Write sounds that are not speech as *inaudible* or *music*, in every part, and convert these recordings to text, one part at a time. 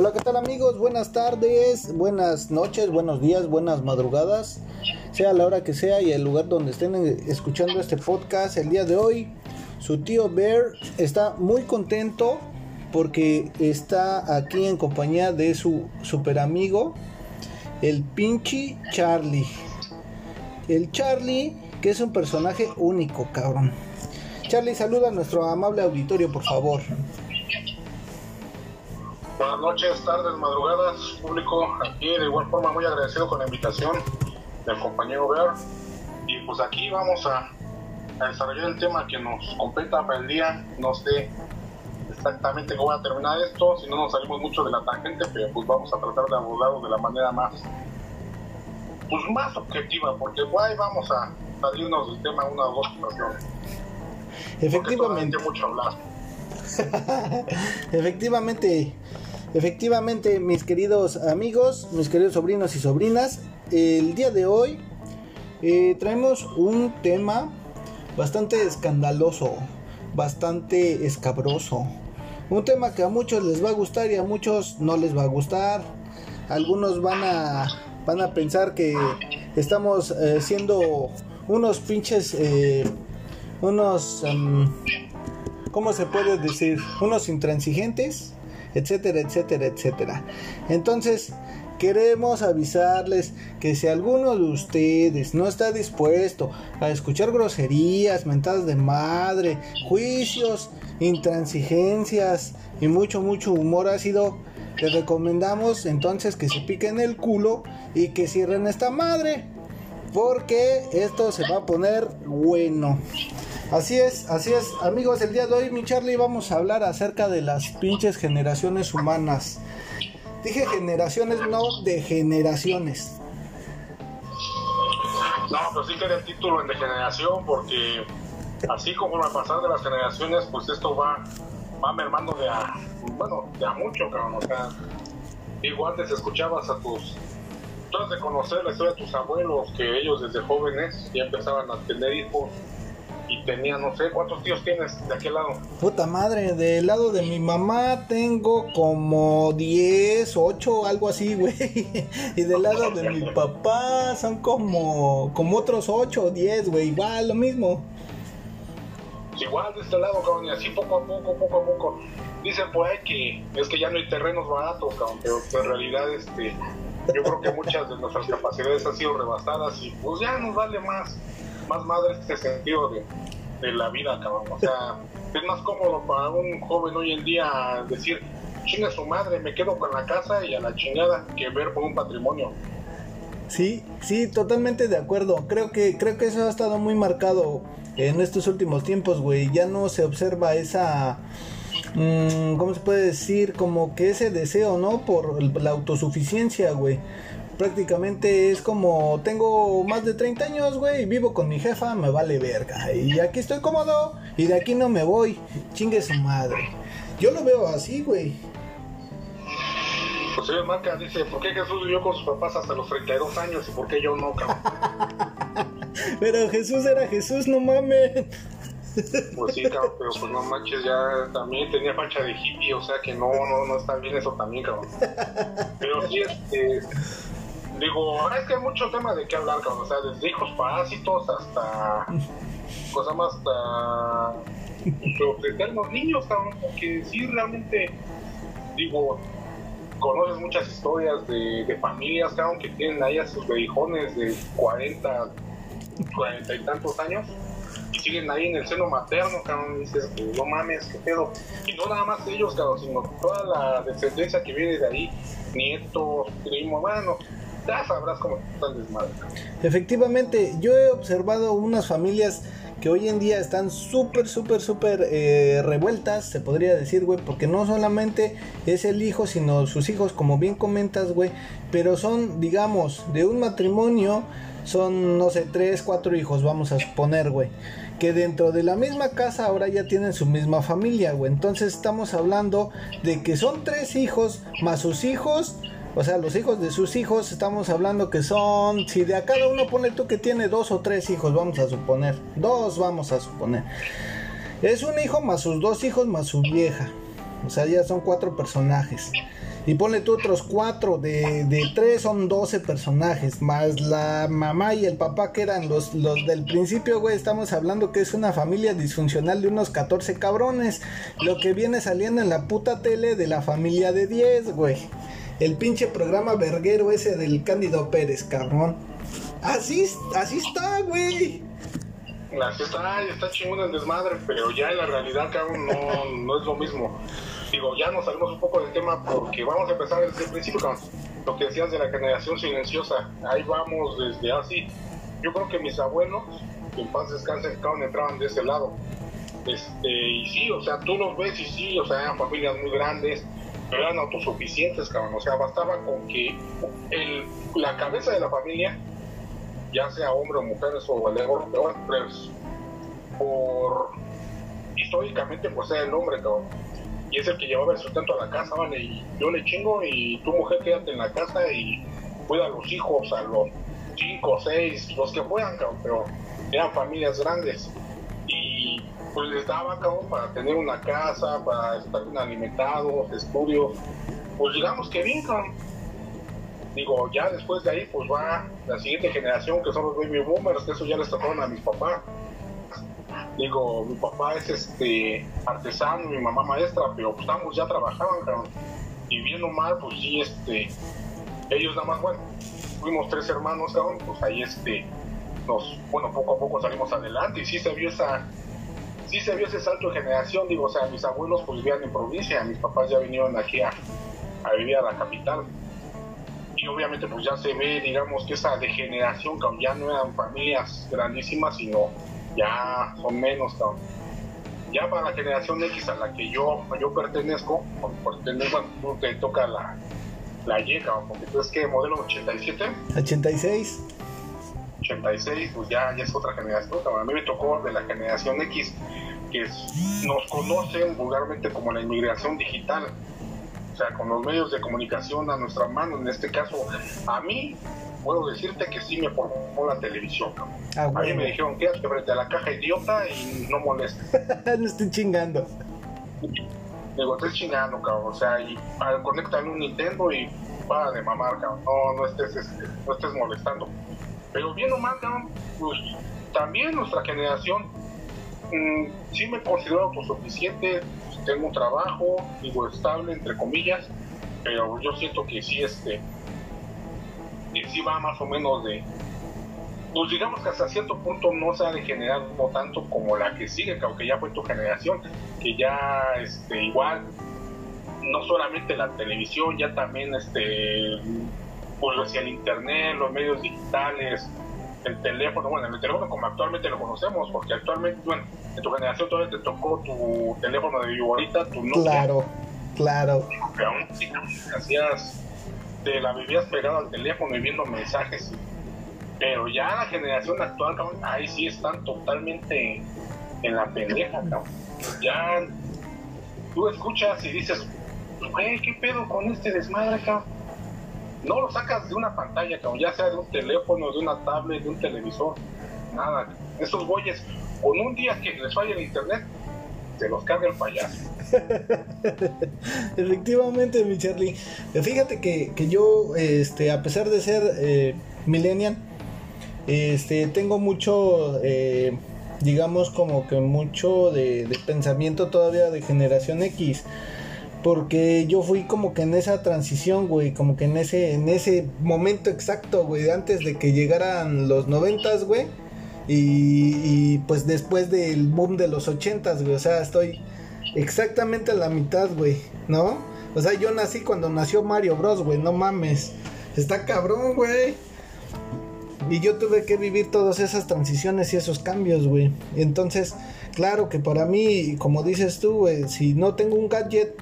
Hola, ¿qué tal amigos? Buenas tardes, buenas noches, buenos días, buenas madrugadas, sea la hora que sea y el lugar donde estén escuchando este podcast el día de hoy. Su tío Bear está muy contento porque está aquí en compañía de su super amigo, el pinche Charlie. El Charlie, que es un personaje único, cabrón. Charlie, saluda a nuestro amable auditorio, por favor. Buenas noches, tardes, madrugadas, público. Aquí de igual forma muy agradecido con la invitación del compañero Bear. Y pues aquí vamos a, desarrollar el tema que nos competa para el día. No sé exactamente cómo va a terminar esto, si no nos salimos mucho de la tangente, pero pues vamos a tratar de abordarlo de la manera más pues más objetiva, porque guay vamos a salirnos del tema una o dos ocasiones. Efectivamente. mucho hablar. *laughs* Efectivamente, Efectivamente, mis queridos amigos, mis queridos sobrinos y sobrinas, el día de hoy eh, traemos un tema bastante escandaloso, bastante escabroso. Un tema que a muchos les va a gustar y a muchos no les va a gustar. Algunos van a, van a pensar que estamos eh, siendo unos pinches, eh, unos, um, ¿cómo se puede decir? Unos intransigentes etcétera, etcétera, etcétera. Entonces, queremos avisarles que si alguno de ustedes no está dispuesto a escuchar groserías, mentadas de madre, juicios, intransigencias y mucho, mucho humor ácido, les recomendamos entonces que se piquen el culo y que cierren esta madre. Porque esto se va a poner bueno. Así es, así es. Amigos, el día de hoy, mi Charlie, vamos a hablar acerca de las pinches generaciones humanas. Dije generaciones, no de generaciones. No, pero sí queda el título en de generación porque así como a pasar de las generaciones, pues esto va, va mermando de a, bueno, de a mucho, cabrón. O sea, igual antes escuchabas a tus, tú has de conocer la historia de tus abuelos, que ellos desde jóvenes ya empezaban a tener hijos y tenía, no sé, ¿cuántos tíos tienes de aquel lado? Puta madre, del lado de mi mamá tengo como 10, 8, algo así, *laughs* güey. Y del lado de mi papá son como, como otros 8 o 10, güey, igual, lo mismo. Igual de este lado, cabrón, y así poco a poco, poco a poco. Dicen por ahí que es que ya no hay terrenos baratos, cabrón, pero en realidad, este, yo creo que muchas de nuestras capacidades han sido rebasadas y pues ya nos vale más más madre este sentido de, de la vida, cabrón. O sea, *laughs* es más cómodo para un joven hoy en día decir, chinga su madre, me quedo con la casa y a la chingada, que ver por un patrimonio. Sí, sí, totalmente de acuerdo. Creo que, creo que eso ha estado muy marcado en estos últimos tiempos, güey. Ya no se observa esa, mmm, ¿cómo se puede decir? Como que ese deseo, ¿no? Por la autosuficiencia, güey prácticamente es como tengo más de 30 años, güey, vivo con mi jefa, me vale verga. Y aquí estoy cómodo y de aquí no me voy. Chingue su madre. Yo lo veo así, güey. Pues señor Marca dice, ¿por qué Jesús vivió con sus papás hasta los 32 años y por qué yo no, cabrón? *laughs* pero Jesús era Jesús, no mames. Pues sí, cabrón, pero pues no manches, ya también tenía facha de hippie, o sea que no, no, no está bien eso también, cabrón. Pero sí, este, digo, es que hay mucho tema de qué hablar, cabrón. O sea, desde hijos parásitos hasta cosas más hasta ofrecer los niños, cabrón, porque sí realmente, digo, conoces muchas historias de, familias, cabrón, que tienen ahí a sus bebijones de 40, 40 y tantos años y siguen ahí en el seno materno, cabrón, y dices, no mames, qué pedo. Y no nada más ellos, cabrón, sino toda la descendencia que viene de ahí, nietos, primos, bueno, ya sabrás cómo están desmadre. Efectivamente, yo he observado unas familias que hoy en día están súper, súper, súper eh, revueltas, se podría decir, güey, porque no solamente es el hijo, sino sus hijos, como bien comentas, güey, pero son, digamos, de un matrimonio, son, no sé, tres, cuatro hijos, vamos a suponer, güey, que dentro de la misma casa ahora ya tienen su misma familia, güey, entonces estamos hablando de que son tres hijos, más sus hijos, o sea, los hijos de sus hijos, estamos hablando que son, si de a cada uno pone tú que tiene dos o tres hijos, vamos a suponer, dos vamos a suponer. Es un hijo más sus dos hijos más su vieja. O sea, ya son cuatro personajes. y ponle tú otros cuatro, de, de tres son 12 personajes, más la mamá y el papá que eran los, los del principio, güey, estamos hablando que es una familia disfuncional de unos 14 cabrones, lo que viene saliendo en la puta tele de la familia de 10, güey. El pinche programa verguero ese del Cándido Pérez, cabrón. Así, así está, güey. Así está, está chingón el desmadre, pero ya en la realidad, cabrón, no, no es lo mismo. Digo, ya nos salimos un poco del tema porque vamos a empezar desde el principio, con Lo que decías de la generación silenciosa, ahí vamos desde así. Yo creo que mis abuelos, en paz descansen, cabrón, entraban de ese lado. Este, y sí, o sea, tú los ves y sí, o sea, eran familias muy grandes, eran autosuficientes, cabrón. O sea, bastaba con que el, la cabeza de la familia, ya sea hombre o mujer, o ego, pues, por históricamente, pues era el hombre, cabrón. Y es el que llevaba el sustento a la casa, ¿vale? Y yo le chingo y tu mujer quédate en la casa y cuida a los hijos, a los cinco, seis, los que puedan, cabrón. Pero eran familias grandes. Pues les daba, cabrón, para tener una casa, para estar bien alimentados, estudios. Pues digamos que bien, cabrón. Digo, ya después de ahí, pues va la siguiente generación, que son los baby boomers, que eso ya les tocaron a mis papás. Digo, mi papá es este artesano, mi mamá maestra, pero pues ambos ya trabajaban, cabrón. Y bien o mal, pues sí, este, ellos nada más, bueno, fuimos tres hermanos, cabrón, pues ahí este, nos, bueno, poco a poco salimos adelante y sí se vio esa, sí se vio ese salto de generación, digo, o sea, mis abuelos pues vivían en provincia, mis papás ya vinieron aquí a, a vivir a la capital. Y obviamente pues ya se ve, digamos, que esa degeneración, cabrón, ya no eran familias grandísimas, sino ya son menos, cabrón. Ya para la generación X a la que yo, yo pertenezco, tú te toca la, la Y, cabrón, porque tú es que modelo 87. 86. 86, pues ya, ya es otra generación. A mí me tocó de la generación X, que es- nos conocen vulgarmente como la inmigración digital. O sea, con los medios de comunicación a nuestra mano, en este caso, a mí, puedo decirte que sí me formó la televisión. Ah, A mí me dijeron, quédate frente a la caja idiota y no molestes. *laughs* no estoy chingando. Digo, estoy chingando, cabrón. O sea, y ah, conéctale un Nintendo y para de mamar, cabrón. No, no estés, este, no estés molestando. Pero bien o mal, pues también nuestra generación, mm, sí me considero autosuficiente, pues, tengo un trabajo, digo, estable, entre comillas, pero yo siento que sí, este, sí va más o menos de, pues digamos que hasta cierto punto no se ha degenerado tanto como la que sigue, que aunque ya fue tu generación, que ya este igual no solamente la televisión, ya también este pues hacia el internet, los medios digitales, el teléfono, bueno, el teléfono como actualmente lo conocemos, porque actualmente, bueno, en tu generación todavía te tocó tu teléfono de viborita, tu Nokia, Claro, claro. que aún sí, hacías, te la vivías pegado al teléfono y viendo mensajes. Pero ya la generación actual, cabrón, ahí sí están totalmente en la pendeja, cabrón. Ya tú escuchas y dices, güey, ¿qué pedo con este desmadre, cabrón? No lo sacas de una pantalla, cabrón, ya sea de un teléfono, de una tablet, de un televisor, nada. Estos güeyes, con un día que les falla el internet, se los carga el payaso. *laughs* Efectivamente, mi Charlie. Fíjate que, que yo, este, a pesar de ser eh, millennial, este, tengo mucho, eh, digamos, como que mucho de pensamiento todavía de generación X. Porque yo fui como que en esa transición, güey, como que en ese, en ese momento exacto, güey, antes de que llegaran los noventas, güey. Y, y pues después del boom de los ochentas, güey. O sea, estoy exactamente a la mitad, güey, ¿no? O sea, yo nací cuando nació Mario Bros, güey, no mames. Está cabrón, güey. Y yo tuve que vivir todas esas transiciones y esos cambios, güey. Entonces, claro que para mí, como dices tú, güey, si no tengo un gadget,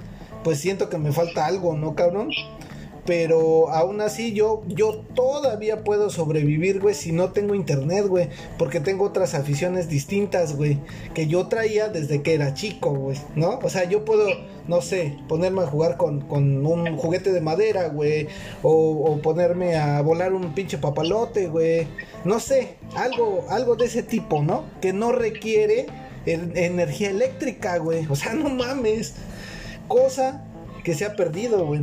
pues siento que me falta algo, ¿no, cabrón? Pero aún así yo, yo todavía puedo sobrevivir, güey, si no tengo internet, güey. Porque tengo otras aficiones distintas, güey. Que yo traía desde que era chico, güey, ¿no? O sea, yo puedo, no sé, ponerme a jugar con, con un juguete de madera, güey. O, o ponerme a volar un pinche papalote, güey. No sé, algo, algo de ese tipo, ¿no? Que no requiere en- energía eléctrica, güey. O sea, no mames. Cosa que se ha perdido, güey.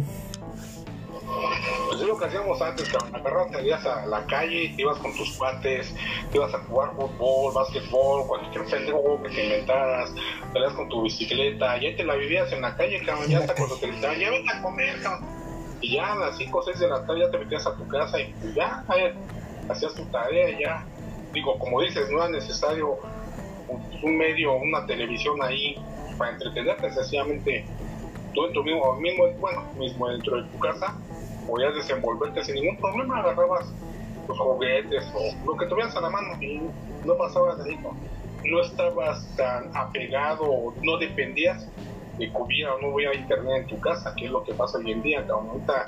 es lo que hacíamos antes, cabrón. Agarras, salías a la calle, te ibas con tus cuates, te ibas a jugar fútbol, básquetbol, cualquier juego que te inventaras, salías con tu bicicleta, ya te la vivías en la calle, cabrón, ya hasta cuando te gritaban, ya vete a comer, cabrón. Y ya a las 5 o 6 de la tarde ya te metías a tu casa y pues ya, hacías tu tarea, ya. Digo, como dices, no era necesario un medio, una televisión ahí para entretenerte, sencillamente tú en tu mismo, mismo, bueno, mismo dentro de tu casa podías desenvolverte sin ningún problema, agarrabas los juguetes o lo que tuvieras a la mano y no pasabas de ahí, no, estabas tan apegado, no dependías de que hubiera o no hubiera internet en tu casa, que es lo que pasa hoy en día, ahorita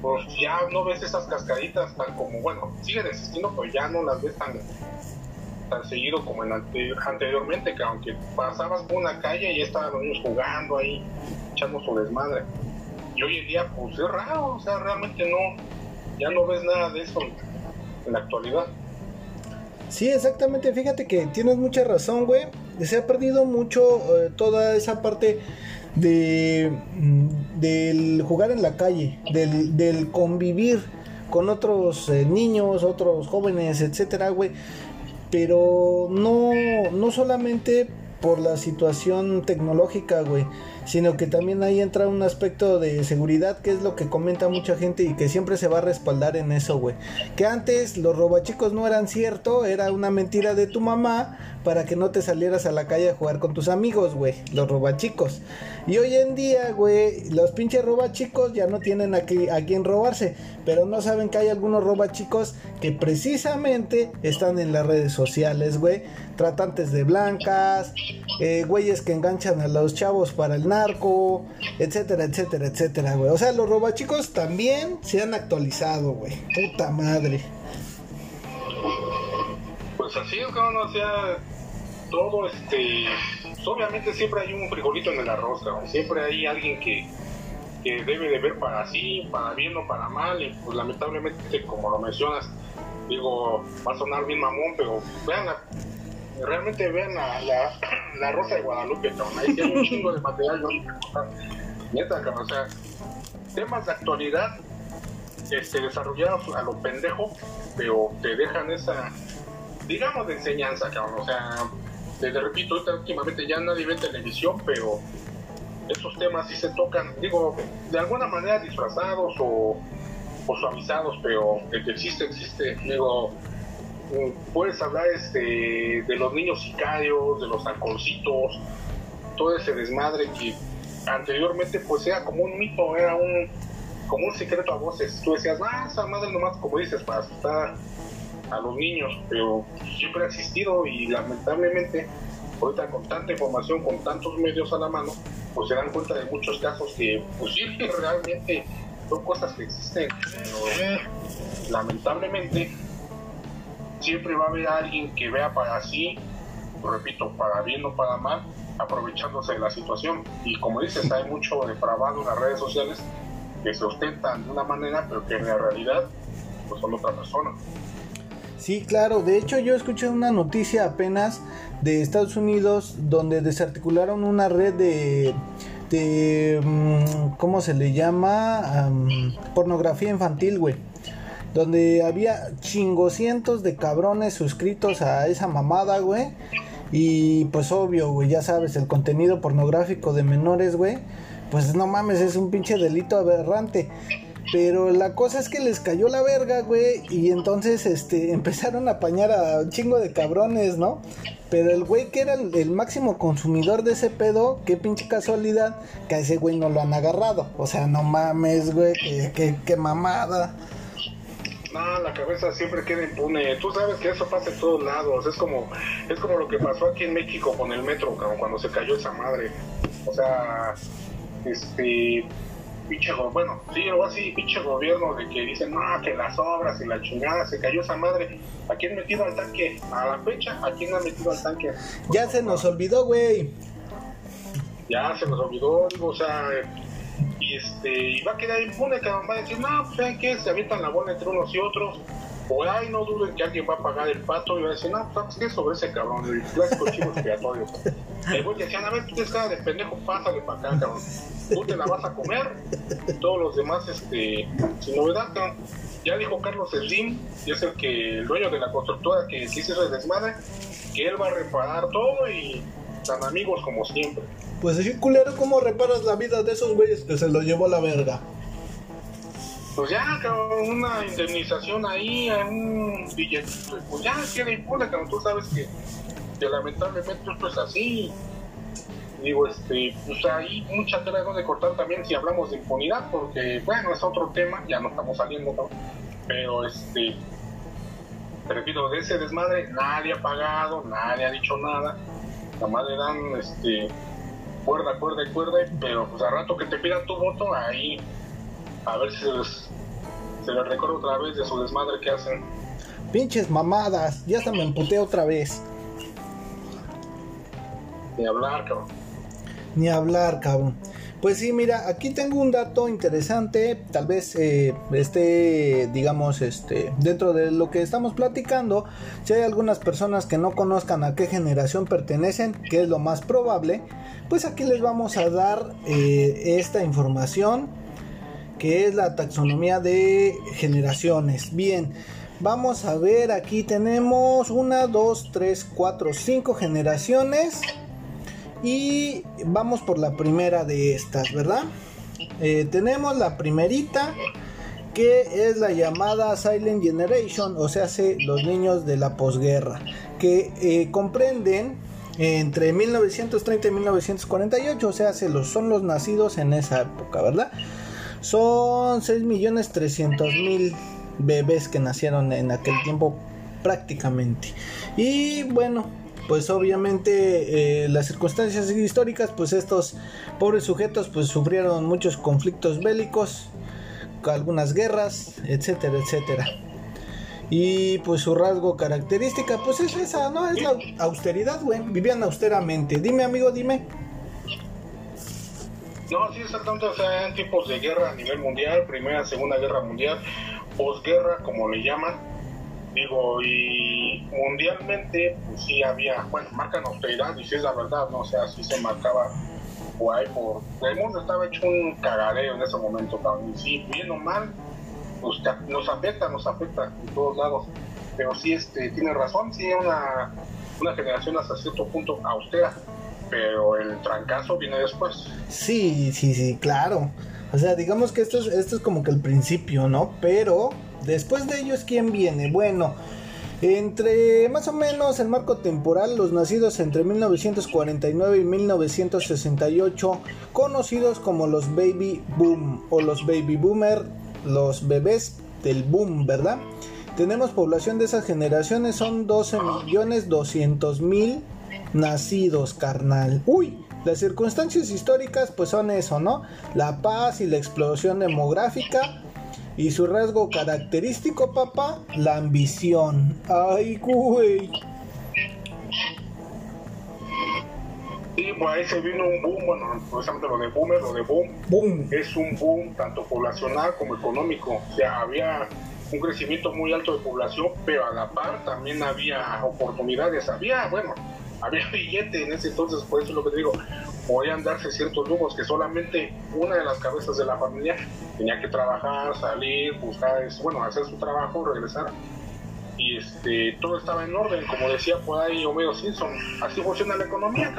pues ya no ves esas cascaditas tan como, bueno, siguen existiendo, pero ya no las ves tan, tan seguido como en anteriormente, que aunque pasabas por una calle y estaban los niños jugando ahí, echando su desmadre. Y hoy en día, pues es raro, o sea, realmente no, ya no ves nada de eso en la actualidad. Sí, exactamente, fíjate que tienes mucha razón, güey. Se ha perdido mucho eh, toda esa parte de mm, del jugar en la calle, del, del convivir con otros eh, niños, otros jóvenes, etcétera, güey. Pero no, no solamente por la situación tecnológica, güey, sino que también ahí entra un aspecto de seguridad que es lo que comenta mucha gente y que siempre se va a respaldar en eso, güey. Que antes los robachicos no eran cierto, era una mentira de tu mamá para que no te salieras a la calle a jugar con tus amigos, güey, los robachicos. Y hoy en día, güey, los pinches robachicos ya no tienen a, a quien robarse, pero no saben que hay algunos robachicos que precisamente están en las redes sociales, güey, tratantes de blancas, eh, güeyes que enganchan a los chavos para el narco, etcétera, etcétera, etcétera, güey. O sea, los robachicos también se han actualizado, güey. Puta madre. Pues así es, cabrón, o sea, todo este. Obviamente siempre hay un frijolito en el arroz, cabrón. Siempre hay alguien que, que debe de ver para sí, para bien o para mal, y pues lamentablemente, como lo mencionas, digo, va a sonar bien mamón, pero vean realmente vean la, *clears throat* la, Rosa de Guadalupe, cabrón. Ahí tiene un chingo de material. Neta, cabrón, o sea, temas de actualidad este, desarrollados a lo pendejo, pero te dejan esa, digamos, de enseñanza, cabrón. O sea, te, repito, últimamente ya nadie ve televisión, pero esos temas sí se tocan, digo, de alguna manera disfrazados o, o suavizados, pero el que existe, existe. Digo, puedes hablar este, de los niños sicarios, de los halconcitos, todo ese desmadre que anteriormente pues era como un mito, era un como un secreto a voces. Tú decías, ah, esa madre nomás, como dices, para asustar a los niños, pero siempre ha existido y lamentablemente ahorita con tanta información, con tantos medios a la mano, pues se dan cuenta de muchos casos que pues sí, *laughs* realmente son cosas que existen, pero lamentablemente siempre va a haber alguien que vea para sí, repito, para bien o para mal, aprovechándose de la situación. Y como dices, hay mucho depravado en las redes sociales que se ostentan de una manera, pero que en la realidad pues son otra persona. Sí, claro. De hecho, yo escuché una noticia apenas de Estados Unidos donde desarticularon una red de, de mm, ¿cómo se le llama? pornografía infantil, güey donde había chingocientos de cabrones suscritos a esa mamada, güey. Y pues obvio, güey, ya sabes, el contenido pornográfico de menores, güey. Pues no mames, es un pinche delito aberrante. Pero la cosa es que les cayó la verga, güey. Y entonces, este, *laughs* empezaron a apañar a un chingo de cabrones, ¿no? Pero el güey que era el, máximo consumidor de ese pedo, qué pinche casualidad, que a ese güey no lo han agarrado. O sea, no mames, güey, qué mamada no, la cabeza siempre queda impune. Tú sabes que eso pasa en todos lados. Es como, es como lo que pasó aquí en México con el metro, cuando se cayó esa madre. O sea, este, pinche, bueno, sí, algo así, pinche gobierno de que dicen, no, que las obras y la chingada, se cayó esa madre. ¿A quién metido al tanque? A la fecha, ¿a quién ha metido al tanque? Ya se nos olvidó, güey. Ya se nos olvidó, digo, o sea, y este y va a quedar impune, que va a decir, no, pues ¿saben qué? Se avientan la bola entre unos y otros, o ay, no duden que alguien va a pagar el pato, y va a decir, no, ¿qué sobre ese cabrón? El clásico chivo expiatorio. El güey decían, a ver, tú tienes cara de pendejo, pásale para acá, cabrón. Tú te la vas a comer, todos los demás, este, sin novedad, cabrón. Ya dijo Carlos Slim, y es el que, el dueño de la constructora que quiso el desmadre, que él va a reparar todo y tan amigos como siempre. Pues así culero, ¿cómo reparas la vida de esos güeyes que se lo llevó la verga? Pues ya, cabrón, una indemnización ahí, un billete, pues ya queda impune, cabrón, tú sabes que, que lamentablemente esto es así. Digo, este, pues hay mucha tela de cortar también si hablamos de impunidad, porque, bueno, es otro tema, ya no estamos saliendo, cabrón. Pero, este, te repito, de ese desmadre nadie ha pagado, nadie ha dicho nada, nada más le dan, este, cuerda, cuerda cuerda, pero pues al rato que te pidan tu voto, ahí a ver si se les, se les recuerda otra vez de su desmadre que hacen. Pinches mamadas, ya se me emputé otra vez. Ni hablar, cabrón. Ni hablar, cabrón. Pues sí, mira, aquí tengo un dato interesante, tal vez eh, esté, digamos, este, dentro de lo que estamos platicando, si hay algunas personas que no conozcan a qué generación pertenecen, que es lo más probable, pues aquí les vamos a dar eh, esta información, que es la taxonomía de generaciones. Bien, vamos a ver, aquí tenemos una, dos, tres, cuatro, cinco generaciones. Y vamos por la primera de estas, ¿verdad? Eh, tenemos la primerita que es la llamada Silent Generation, o sea, los niños de la posguerra, que eh, comprenden entre 1930 y 1948, o sea, se los, son los nacidos en esa época, ¿verdad? Son 6.300.000 bebés que nacieron en aquel tiempo prácticamente. Y bueno, pues obviamente eh, las circunstancias históricas, pues estos pobres sujetos pues sufrieron muchos conflictos bélicos, algunas guerras, etcétera, etcétera. Y pues su rasgo característica pues es esa, ¿no? Es la austeridad, güey. Vivían austeramente. Dime, amigo, dime. No, sí, exactamente. O sea, en tipos de guerra a nivel mundial, Primera, Segunda Guerra Mundial, posguerra, como le llaman Digo, y mundialmente, pues sí había, bueno, marcan austeridad, y si es la verdad, ¿no? O sea, sí se marcaba guay por. El mundo estaba hecho un cagadero en ese momento, cabrón. Y sí, bien o mal, pues nos afecta, nos afecta en todos lados. Pero sí, este, tiene razón, sí, una, una generación hasta cierto punto austera, pero el trancazo viene después. Sí, sí, sí, claro. O sea, digamos que esto es, esto es como que el principio, ¿no? Pero Después de ellos, ¿quién viene? Bueno, entre más o menos el marco temporal, los nacidos entre 1949 y 1968, conocidos como los baby boom o los baby boomer, los bebés del boom, ¿verdad? Tenemos población de esas generaciones, son 12 millones 200 mil nacidos, carnal. Uy, las circunstancias históricas pues son eso, ¿no? La paz y la explosión demográfica y su rasgo característico, papá, la ambición. Ay, güey. Sí, pues ahí se vino un boom, bueno, precisamente lo de boomer, lo de boom, boom, es un boom tanto poblacional como económico. O sea, había un crecimiento muy alto de población, pero a la par también había oportunidades, había, bueno, había *laughs* billete en ese entonces, por eso es lo que te digo, podían darse ciertos lujos que solamente una de las cabezas de la familia tenía que trabajar, salir, buscar, bueno, hacer su trabajo, regresar. Y este, todo estaba en orden, como decía por ahí Homero Simpson, así funciona la economía,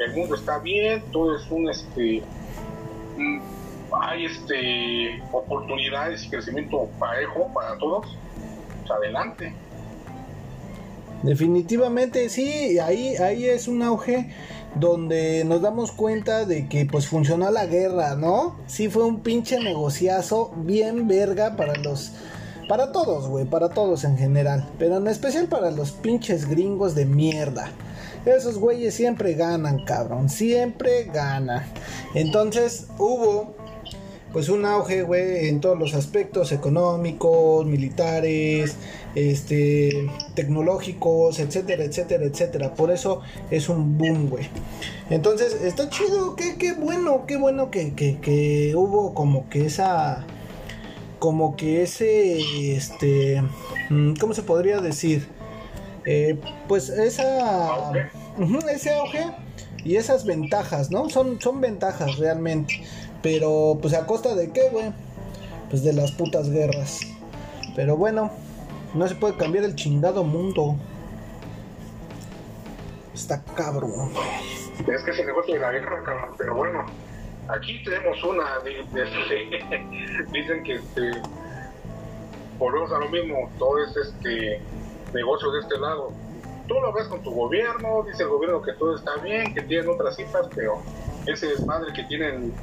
el mundo está bien, todo es un este hay este oportunidades y crecimiento parejo para todos, pues adelante. Definitivamente sí, ahí, ahí es un auge donde nos damos cuenta de que pues funcionó la guerra, ¿no? Sí fue un pinche negociazo bien verga para los para todos, güey, para todos en general, pero en especial para los pinches gringos de mierda. Esos güeyes siempre ganan, cabrón, siempre ganan. Entonces hubo pues un auge, güey, en todos los aspectos económicos, militares, este, tecnológicos, etcétera, etcétera, etcétera. Por eso es un boom, güey. Entonces, está chido, qué, qué bueno, qué bueno que, que, hubo como que esa, como que ese, este, mm, ¿cómo se podría decir? Eh, pues esa, ese auge y esas ventajas, ¿no? Son, son ventajas realmente. Pero pues a costa de qué, güey? Pues de las putas guerras. Pero bueno, no se puede cambiar el chingado mundo. Está cabrón, Es que se negocio de la guerra, cabrón. Pero bueno, aquí tenemos una. *laughs* Dicen que este, volvemos a lo mismo. Todo es este negocio de este lado. Tú lo ves con tu gobierno, dice el gobierno que todo está bien, que tienen otras cifras, pero ese desmadre que tienen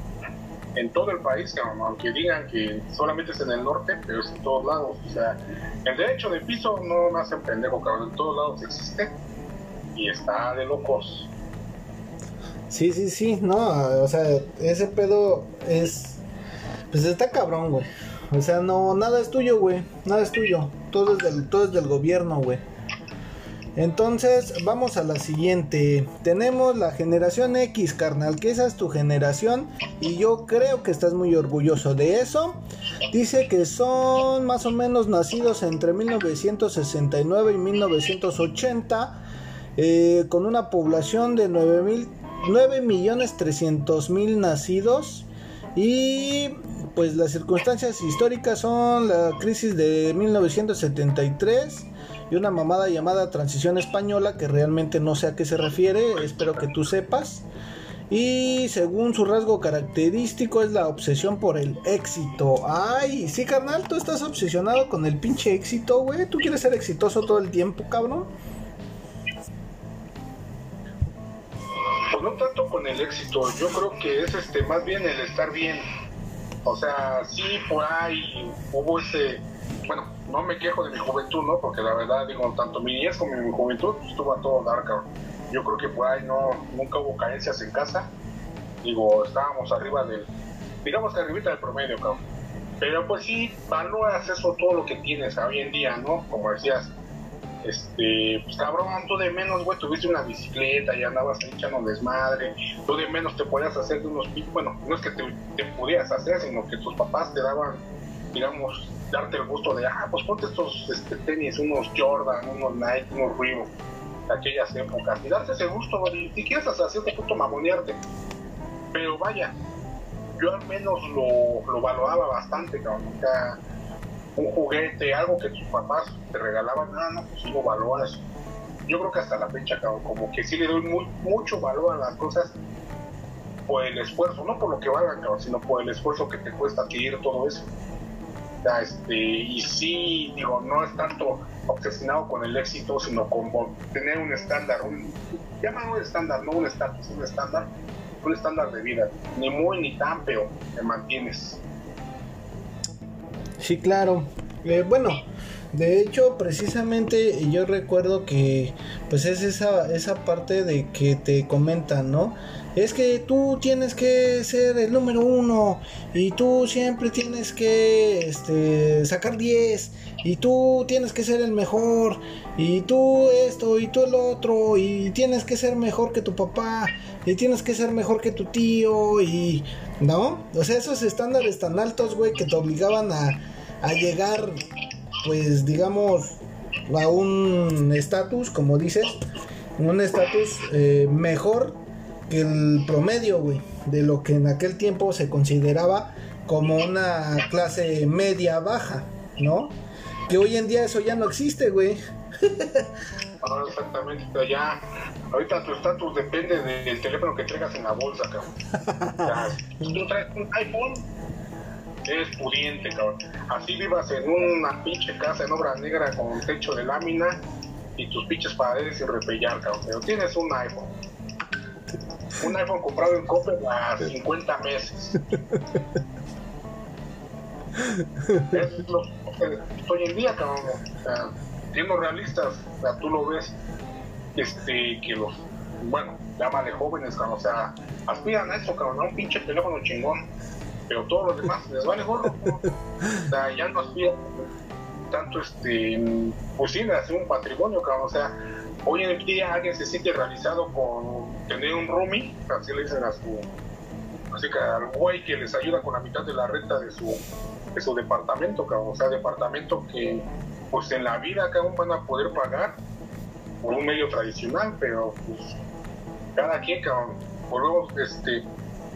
en todo el país, aunque digan que solamente es en el norte, pero es en todos lados. O sea, el derecho de piso no nace en pendejo, cabrón, en todos lados existe y está de locos. Sí, sí, sí, no, o sea, ese pedo es. Pues está cabrón, güey. O sea, no, nada es tuyo, güey. Nada es tuyo. Todo es del, todo es del gobierno, güey. Entonces, vamos a la siguiente. Tenemos la generación X, carnal, que esa es tu generación y yo creo que estás muy orgulloso de eso. Dice que son más o menos nacidos entre 1969 y 1980, eh, con una población de 9, 9 millones 300 mil nacidos. Y pues las circunstancias históricas son la crisis de 1973 y una mamada llamada Transición Española que realmente no sé a qué se refiere, espero que tú sepas. Y según su rasgo característico es la obsesión por el éxito. Ay, sí, carnal, tú estás obsesionado con el pinche éxito, güey. ¿Tú quieres ser exitoso todo el tiempo, cabrón? Pues no tanto con el éxito, yo creo que es este más bien el estar bien. O sea, sí por ahí hubo ese bueno, no me quejo de mi juventud, ¿no? Porque la verdad, digo, tanto mi niñez como mi juventud pues, estuvo a todo dar, cabrón. Yo creo que por ahí no, nunca hubo carencias en casa. Digo, estábamos arriba del, digamos que arribita del promedio, cabrón. Pero pues sí, valoras eso, todo lo que tienes hoy en día, ¿no? Como decías, este, pues cabrón, tú de menos, güey, tuviste una bicicleta y andabas ahí echando desmadre, tú de menos te podías hacer de unos, bueno, no es que te, te pudieras hacer, sino que tus papás te daban, digamos, darte el gusto de, ah, pues ponte estos este, tenis, unos Jordan, unos Nike, unos Reebok, aquellas épocas, y darte ese gusto, y si quieres hasta cierto punto mamonearte. Pero vaya, yo al menos lo, lo valoraba bastante, cabrón. O sea, un juguete, algo que tus papás te regalaban, ah, no, pues lo valoras. Yo creo que hasta la fecha, cabrón, como que sí le doy muy, mucho valor a las cosas por el esfuerzo, no por lo que valgan, cabrón, sino por el esfuerzo que te cuesta adquirir todo eso este, y sí, digo, no es tanto obsesionado con el éxito, sino con tener un estándar, un, llama un estándar, no un estatus, un estándar, un estándar de vida, ni muy ni tan, pero te mantienes. Sí, claro. Eh, bueno, de hecho, precisamente yo recuerdo que pues es esa, esa parte de que te comentan, ¿no? Es que tú tienes que ser el número uno y tú siempre tienes que este, sacar 10 y tú tienes que ser el mejor y tú esto y tú el otro y tienes que ser mejor que tu papá y tienes que ser mejor que tu tío y no, o sea, esos estándares tan altos, güey, que te obligaban a, a llegar, pues digamos, a un estatus, como dices, un estatus eh, mejor el promedio, güey, de lo que en aquel tiempo se consideraba como una clase media baja, ¿no? Que hoy en día eso ya no existe, güey. *laughs* Exactamente, pero ya, ahorita tu estatus depende del teléfono que traigas en la bolsa, cabrón. si tú traes un iPhone, eres pudiente, cabrón. Así vivas en una pinche casa en obra negra con un techo de lámina y tus pinches paredes y repellar, cabrón. Pero tienes un iPhone un iPhone comprado en Coppel a 50 meses. es lo hoy en día, cabrón. O realistas, o tú lo ves, este, que los, bueno, llama de jóvenes, cabrón, o sea, aspiran a eso, cabrón, a un pinche teléfono chingón, pero todos los demás les vale gorro, o sea, ya no aspiran tanto, este, pues sí, hacer un patrimonio, cabrón, o sea, hoy en día alguien se siente realizado con tener un roomie, así le dicen a su, así que al güey que les ayuda con la mitad de la renta de su, de su departamento, cabrón. o sea, departamento que pues en la vida aún van a poder pagar por un medio tradicional, pero pues cada quien, cabrón. Volvemos, este,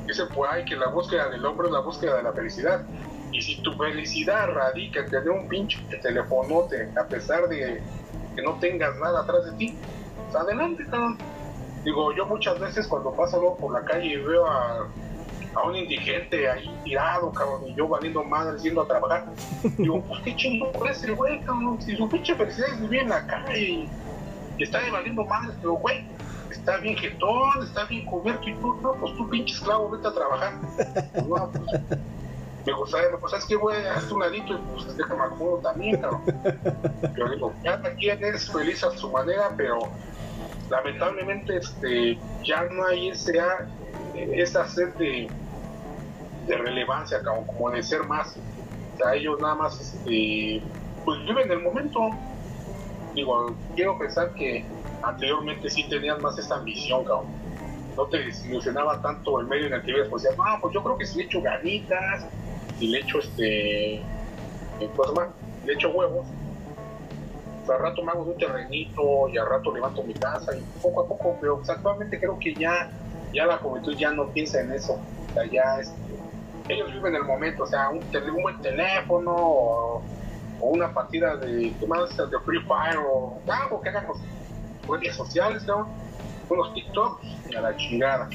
dice por ahí que la búsqueda del hombre es la búsqueda de la felicidad. Y si tu felicidad radica en tener un pinche telefonote, a pesar de que no tengas nada atrás de ti, pues adelante, cabrón. Digo, yo muchas veces cuando paso por la calle y veo a, a un indigente ahí tirado, cabrón, y yo valiendo madre yendo a trabajar, *laughs* digo, pues qué chingo por ese güey, cabrón. Si su pinche felicidad es vivir en la calle y, y está ahí valiendo madre, pero güey, está bien jetón, está bien cubierto y tú, no, pues tú pinche esclavo, vete a trabajar. *laughs* No, pues, me gusta, pues sabes que güey, hazte un ladito y pues déjame acomodo también, cabrón. *laughs* Pero digo, cada quien es feliz a su manera, pero lamentablemente este ya no hay ese, esa sed de, de relevancia, cabrón, como de ser más. O sea, ellos nada más este, pues viven el momento. Digo, quiero pensar que anteriormente sí tenían más esta ambición, cabrón. No te desilusionaba tanto el medio en el que vives, pues decías, no, pues yo creo que si le echo ganitas, si le echo este, pues le echo huevos, pues al rato me hago de un terrenito y al rato levanto mi casa y poco a poco, pero actualmente creo que ya, ya la juventud ya no piensa en eso, o sea, ya este, ellos viven el momento, o sea, un, un buen teléfono o, o, una partida de, ¿qué más? de Free Fire o algo que hagan redes sociales, ¿no? Unos TikToks y a la chingada.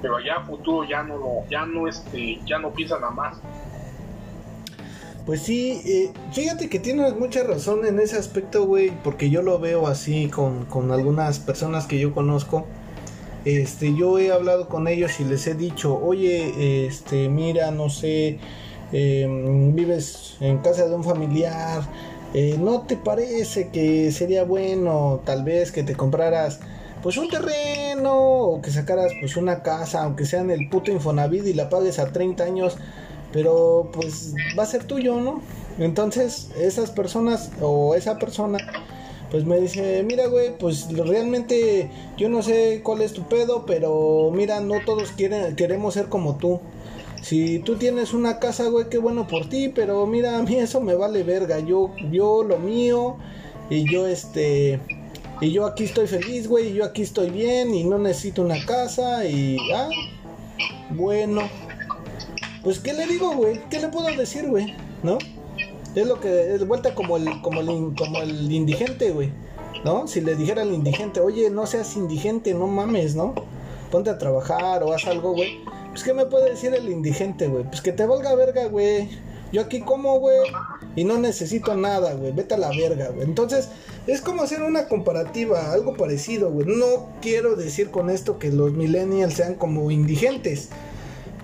Pero ya a futuro ya no lo, ya no este, ya no piensan nada más. Pues sí, eh, fíjate que tienes mucha razón en ese aspecto, güey, porque yo lo veo así con, con algunas personas que yo conozco. Este, yo he hablado con ellos y les he dicho, oye, este, mira, no sé, eh, vives en casa de un familiar, eh, ¿no te parece que sería bueno tal vez que te compraras pues un terreno o que sacaras pues una casa, aunque sea en el puto Infonavit y la pagues a 30 años, pero pues va a ser tuyo, ¿no? Entonces esas personas o esa persona pues me dice, mira güey, pues realmente yo no sé cuál es tu pedo, pero mira, no todos quieren, queremos ser como tú. Si tú tienes una casa, güey, qué bueno por ti, pero mira, a mí eso me vale verga. Yo, yo lo mío y yo este y yo aquí estoy feliz, güey, y yo aquí estoy bien y no necesito una casa y ah, bueno. Pues qué le digo, güey? ¿Qué le puedo decir, güey? ¿No? Es lo que es vuelta como el como el como el indigente, güey. ¿No? Si le dijera al indigente, "Oye, no seas indigente, no mames, ¿no? Ponte a trabajar o haz algo, güey." Pues, ¿qué me puede decir el indigente, güey? Pues que te valga verga, güey. Yo aquí como, güey, y no necesito nada, güey. Vete a la verga, güey. Entonces, es como hacer una comparativa, algo parecido, güey. No quiero decir con esto que los millennials sean como indigentes.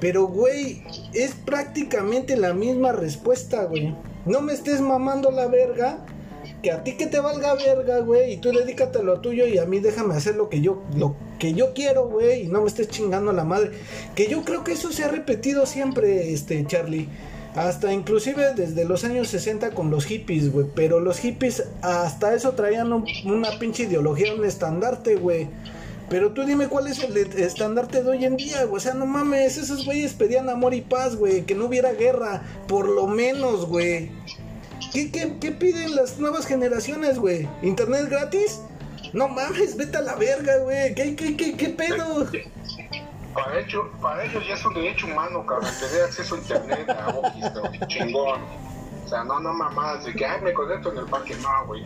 Pero, güey, es prácticamente la misma respuesta, güey. No me estés mamando la verga. Que a ti que te valga verga, güey. Y tú dedícate a lo tuyo y a mí déjame hacer lo que yo, lo que yo quiero, güey. Y no me estés chingando la madre. Que yo creo que eso se ha repetido siempre, este, Charlie. Hasta inclusive desde los años 60 con los hippies, güey. Pero los hippies hasta eso traían un, una pinche ideología, un estandarte, güey. Pero tú dime cuál es el estandarte de hoy en día, güey. O sea, no mames, esos güeyes pedían amor y paz, güey. Que no hubiera guerra, por lo menos, güey. ¿Qué, qué, qué piden las nuevas generaciones, güey? ¿Internet gratis? No mames, vete a la verga, güey. ¿Qué, qué, qué, qué pedo? Para, hecho, para ellos ya es un derecho humano, cabrón, tener acceso a internet, a Office, chingón. O sea, no, no mamadas de que, ay, me conecto en el parque, no, güey.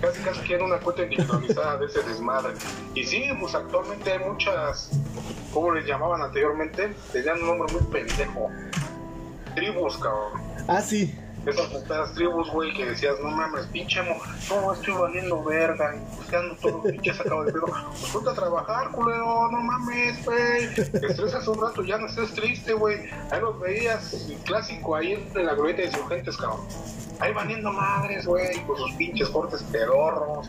Casi, casi quieren una cuenta individualizada de ese desmadre. Y sí, pues actualmente hay muchas, ¿cómo les llamaban anteriormente? Tenían un nombre muy pendejo. Tribus, cabrón. Ah, sí esas putas tribus, güey, que decías, no mames, pinche mo, no, estoy valiendo verga, pues ya ando todo *laughs* pinche sacado de pedo. Pues ponte a trabajar, culero, no mames, güey. Estresas un rato, ya no estés triste, güey. Ahí los veías, clásico, ahí en la glorieta de insurgentes, cabrón. Ahí valiendo madres, güey, con sus pinches cortes pedorros,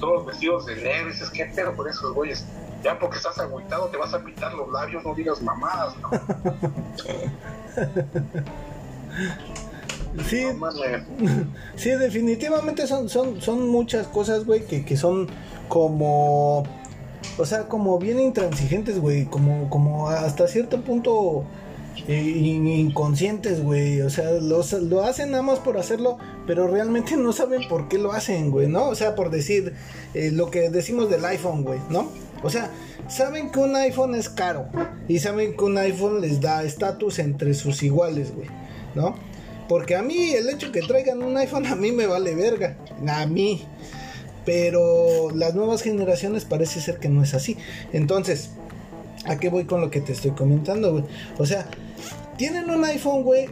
todos vestidos de negro, dices, ¿qué pedo por esos güeyes? Ya porque estás agüitado te vas a pintar los labios, no digas mamadas, ¿no? *laughs* Sí, *laughs* sí, definitivamente son, son, son muchas cosas, güey, que, que son como, o sea, como bien intransigentes, güey, como, como hasta cierto punto eh, inconscientes, güey, o sea, los, lo hacen nada más por hacerlo, pero realmente no saben por qué lo hacen, güey, ¿no? O sea, por decir eh, lo que decimos del iPhone, güey, ¿no? O sea, saben que un iPhone es caro y saben que un iPhone les da estatus entre sus iguales, güey, ¿no? Porque a mí el hecho que traigan un iPhone a mí me vale verga, a mí. Pero las nuevas generaciones parece ser que no es así. Entonces, ¿a qué voy con lo que te estoy comentando, güey? O sea, tienen un iPhone, güey.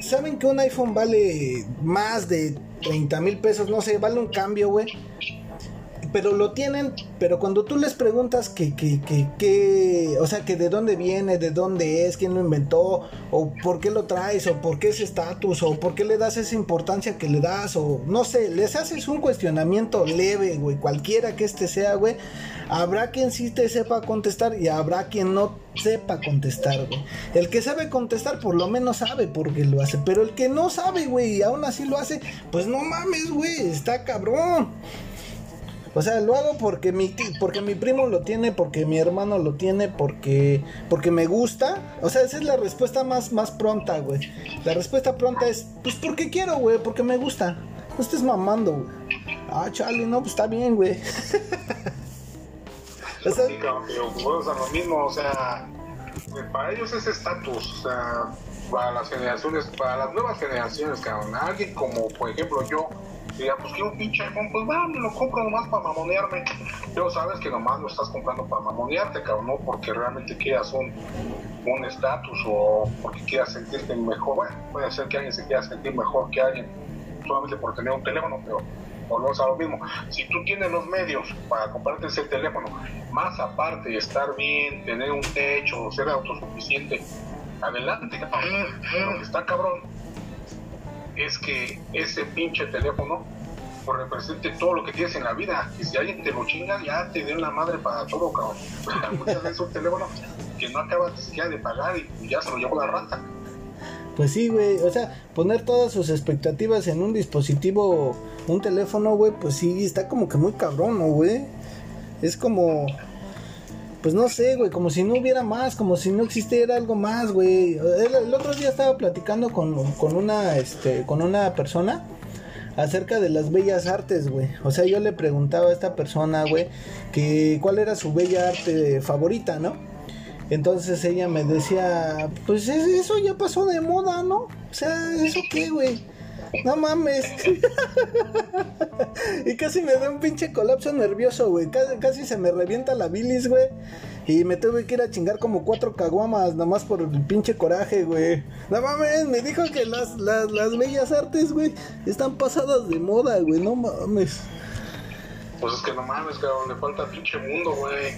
Saben que un iPhone vale más de 30 mil pesos, no sé, vale un cambio, güey pero lo tienen, pero cuando tú les preguntas que, que, que, que, o sea, que de dónde viene, de dónde es, quién lo inventó, o por qué lo traes, o por qué ese estatus, o por qué le das esa importancia que le das, o no sé, les haces un cuestionamiento leve, güey, cualquiera que este sea, güey, habrá quien sí te sepa contestar y habrá quien no sepa contestar, güey. El que sabe contestar por lo menos sabe por qué lo hace, pero el que no sabe, güey, y aún así lo hace, pues no mames, güey, está cabrón. O sea, lo hago porque mi, porque mi primo lo tiene, porque mi hermano lo tiene, porque, porque me gusta. O sea, esa es la respuesta más, más pronta, güey. La respuesta pronta es, pues porque quiero, güey, porque me gusta. No estés mamando, güey. Ah, Charlie, no, pues está bien, güey. *laughs* o sea, sí, sea, lo mismo, o sea, para ellos es estatus, o sea, para las generaciones, para las nuevas generaciones, cabrón. Alguien como, por ejemplo, yo diga, pues quiero un pinche iPhone, pues va, me lo compro nomás para mamonearme. Pero sabes que nomás lo estás comprando para mamonearte, cabrón, no porque realmente quieras un un estatus o porque quieras sentirte mejor. Bueno, puede ser que alguien se quiera sentir mejor que alguien solamente por tener un teléfono, pero volvemos a lo mismo. Si tú tienes los medios para comprarte ese teléfono, más aparte de estar bien, tener un techo, ser autosuficiente, adelante, que está cabrón es que ese pinche teléfono pues, represente todo lo que tienes en la vida. Y si alguien te lo chinga, ya te dio la madre para todo, cabrón. *laughs* Muchas veces un teléfono que no acabas siquiera de pagar y ya se lo llevó la rata. Pues sí, güey, o sea, poner todas sus expectativas en un dispositivo, un teléfono, güey, pues sí, está como que muy cabrón, ¿no, güey? Es como, pues no sé, güey, como si no hubiera más, como si no existiera algo más, güey. El, otro día estaba platicando con, con, una, este, con una persona acerca de las bellas artes, güey. O sea, yo le preguntaba a esta persona, güey, que cuál era su bella arte favorita, ¿no? Entonces ella me decía, pues eso ya pasó de moda, ¿no? O sea, ¿eso qué, güey? No mames. *laughs* y casi me da un pinche colapso nervioso, güey. Casi, se me revienta la bilis, güey. Y me tuve que ir a chingar como cuatro caguamas, nada más por el pinche coraje, güey. No mames, me dijo que las, las, las bellas artes, güey, están pasadas de moda, güey. No mames. Pues es que no mames, cabrón, le falta pinche mundo, güey.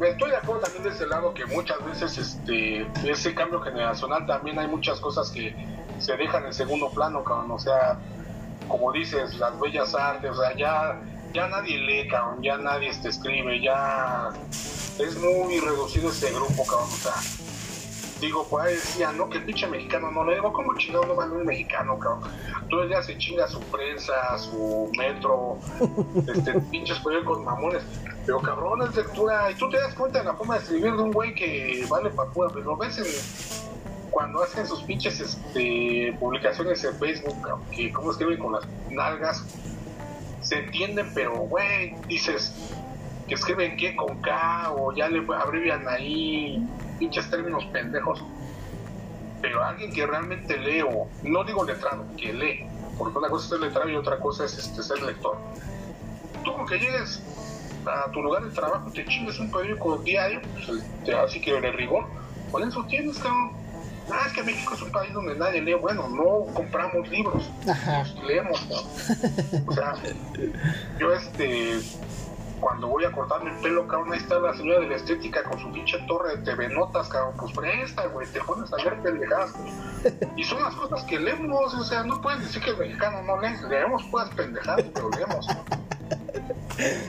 O estoy de acuerdo también de ese lado que muchas veces este ese cambio generacional también hay muchas cosas que se dejan en segundo plano, cabrón. O sea, como dices, las bellas artes, o sea, ya, ya nadie lee, cabrón, ya nadie este, escribe, ya es muy reducido ese grupo, cabrón. O sea, digo, por ahí decía, no, que el pinche mexicano no le digo, ¿cómo chingado no vale un mexicano, cabrón? El día se chinga su prensa, su metro, *laughs* este, pinches periódicos mamones. Pero cabrón, es lectura, y tú te das cuenta de la forma de escribir de un güey que vale para pura, pero ves en cuando hacen sus pinches este, publicaciones en Facebook, que como escriben con las nalgas, se entienden, pero güey, dices que escriben que con K o ya le abrevian ahí pinches términos pendejos. Pero alguien que realmente lee, o no digo letrado, que lee, porque una cosa es ser letrado y otra cosa es este, ser lector. Tú como que llegues a tu lugar de trabajo, te chingues un periódico diario, pues, así que de rigor, con eso tienes, cabrón ah, es que México es un país donde nadie lee. Bueno, no compramos libros, leemos, O sea, yo este, cuando voy a cortarme el pelo, cabrón, ahí está la señora de la estética con su pinche torre de TV Notas, cabrón, pues presta, güey, te pones a ver pendejadas. Y son las cosas que leemos, o sea, no puedes decir que el mexicano no lee, leemos pues pendejadas, pero leemos.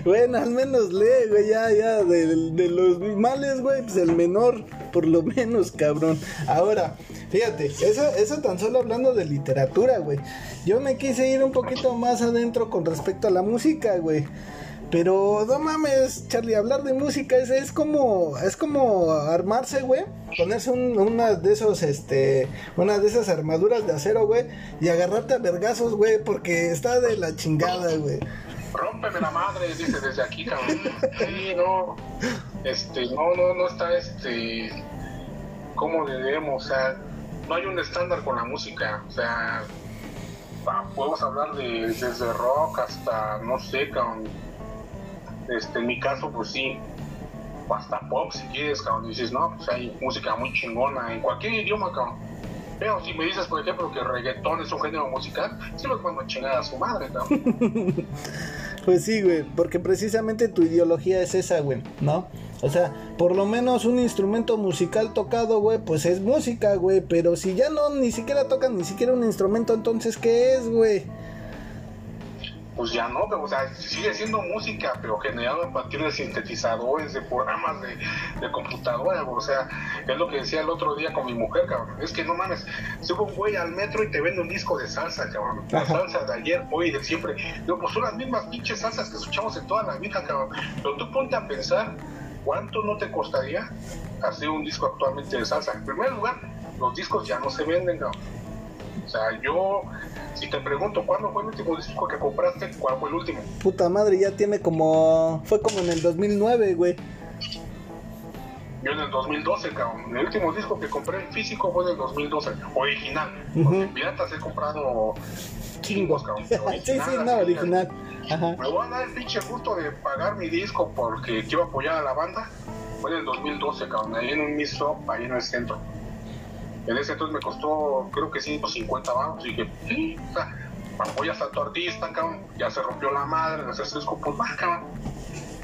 Bueno, al menos lee, güey, ya, ya, de, de los males, güey, pues el menor, por lo menos, cabrón. Ahora, fíjate, eso, eso tan solo hablando de literatura, güey. Yo me quise ir un poquito más adentro con respecto a la música, güey. Pero no mames, Charlie, hablar de música es, es como es como armarse, güey, ponerse una de esos este una de esas armaduras de acero, güey, y agarrarte a vergazos, güey, porque está de la chingada, güey. Rómpeme la madre, dice desde aquí, cabrón. Sí, no, este, no, no, no está, este, como debemos, o sea, no hay un estándar con la música, o sea, podemos hablar de desde rock hasta, no sé, cabrón, este, en mi caso, pues sí, hasta pop si quieres, cabrón, dices, no, pues hay música muy chingona en cualquier idioma, cabrón pero si me dices, por ejemplo, que reggaetón es un género musical, sí los mando a a su madre, ¿no? *laughs* pues sí, güey, porque precisamente tu ideología es esa, güey, ¿no? O sea, por lo menos un instrumento musical tocado, güey, pues es música, güey. Pero si ya no ni siquiera tocan ni siquiera un instrumento, entonces, ¿qué es, güey? Pues ya no, o sea, sigue siendo música, pero generado a partir de sintetizadores, de programas de, de computadora, o sea, es lo que decía el otro día con mi mujer, cabrón, es que no mames, subo un güey al metro y te vende un disco de salsa, cabrón, la salsa de ayer, hoy y de siempre, digo, pues son las mismas pinches salsas que escuchamos en toda la vida, cabrón, pero tú ponte a pensar, ¿cuánto no te costaría hacer un disco actualmente de salsa? En primer lugar, los discos ya no se venden, cabrón. O sea, yo si te pregunto, ¿cuándo fue el último disco que compraste? ¿Cuál fue el último? Puta madre, ya tiene como. Fue como en el 2009, güey. Yo en el 2012, cabrón. El último disco que compré en físico fue en el 2012, original. Porque piratas he comprado chingos, cabrón. *laughs* sí, sí, no, original. Ajá. Me voy a dar el pinche gusto de pagar mi disco porque quiero apoyar a la banda. Fue en el 2012, cabrón. Ahí en un miso, ahí en el centro. En ese entonces me costó, creo que 150 baros. Y dije, sí, o sea, apoyas a tu artista, cabrón. Ya se rompió la madre, no sé, es pues más, cabrón.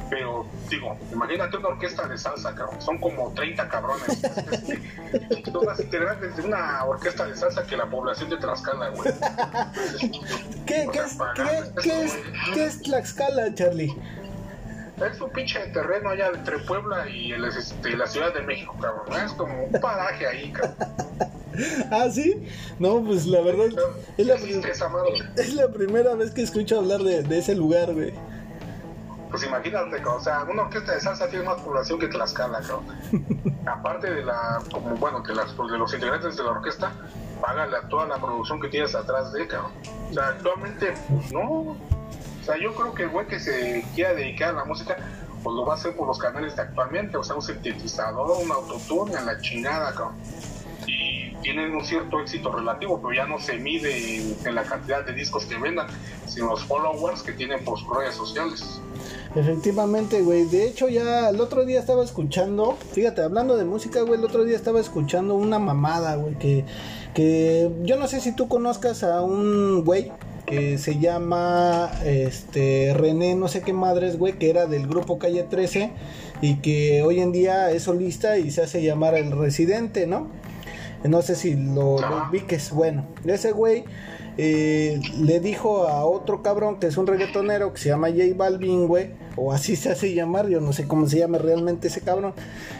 Pero, digo, imagínate una orquesta de salsa, cabrón. Son como 30 cabrones. Son más integrantes de una orquesta de salsa que la población de Tlaxcala, güey. *laughs* ¿Qué, qué, es, ¿qué, es, ¿Qué es Tlaxcala, Charlie? Es un pinche terreno allá entre Puebla y, el, este, la Ciudad de México, cabrón. Es como un paraje ahí, cabrón. *laughs* ¿Ah, sí? No, pues la verdad es, la, es la primera vez que escucho hablar de, de ese lugar, güey. Pues imagínate, o sea, una orquesta de salsa tiene más población que Tlaxcala, cabrón. *laughs* Aparte de la, como bueno, que las, de los integrantes de la orquesta, pagan toda la producción que tienes atrás de, cabrón. O sea, actualmente, pues no, sea, yo creo que el güey que se quiera dedicar a la música, pues lo va a hacer por los canales de actualmente, o sea, un sintetizador, un autotune, a la chingada, cabrón. Y tienen un cierto éxito relativo, pero ya no se mide en, la cantidad de discos que vendan, sino los followers que tienen por sus redes sociales. Efectivamente, güey. De hecho, ya el otro día estaba escuchando, fíjate, hablando de música, güey, el otro día estaba escuchando una mamada, güey, que, que yo no sé si tú conozcas a un güey que se llama este René, no sé qué madres, güey, que era del grupo Calle 13 y que hoy en día es solista y se hace llamar el residente, ¿no? No sé si lo, lo es Bueno, ese güey eh, le dijo a otro cabrón que es un reggaetonero que se llama J Balvin, güey, o así se hace llamar, yo no sé cómo se llama realmente ese cabrón.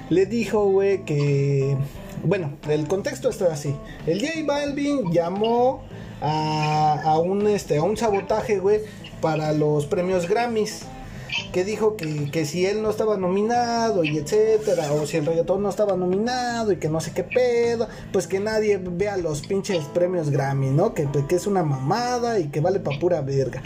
Le dijo, güey, que. Bueno, el contexto está así. El J Balvin llamó a, un, este, a un sabotaje, güey, para los premios Grammys. Que dijo que, que, si él no estaba nominado y etcétera, o si el reggaetón no estaba nominado y que no sé qué pedo, pues que nadie vea los pinches premios Grammy, ¿no? Que, que es una mamada y que vale pa' pura verga.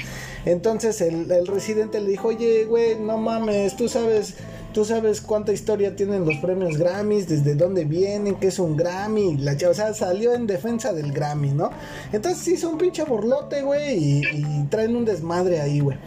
Entonces el, el residente le dijo, oye, güey, no mames, tú sabes Tú sabes cuánta historia tienen los premios Grammys, desde dónde vienen, qué es un Grammy. La, o sea, salió en defensa del Grammy, ¿no? Entonces hizo un pinche borlote, güey, y, traen un desmadre ahí, güey.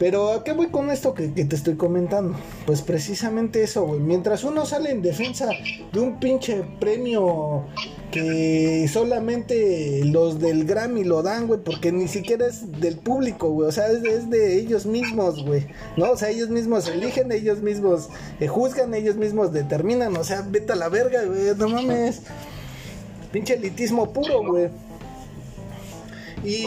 Pero ¿a qué voy con esto que, que, te estoy comentando? Pues precisamente eso, güey. Mientras uno sale en defensa de un pinche premio que solamente los del Grammy lo dan, güey, porque ni siquiera es del público, güey, o sea, es de, ellos mismos, güey, ¿no? O sea, ellos mismos eligen, ellos mismos eh, juzgan, ellos mismos determinan, o sea, vete a la verga, güey, no mames. Pinche elitismo puro, güey. Y,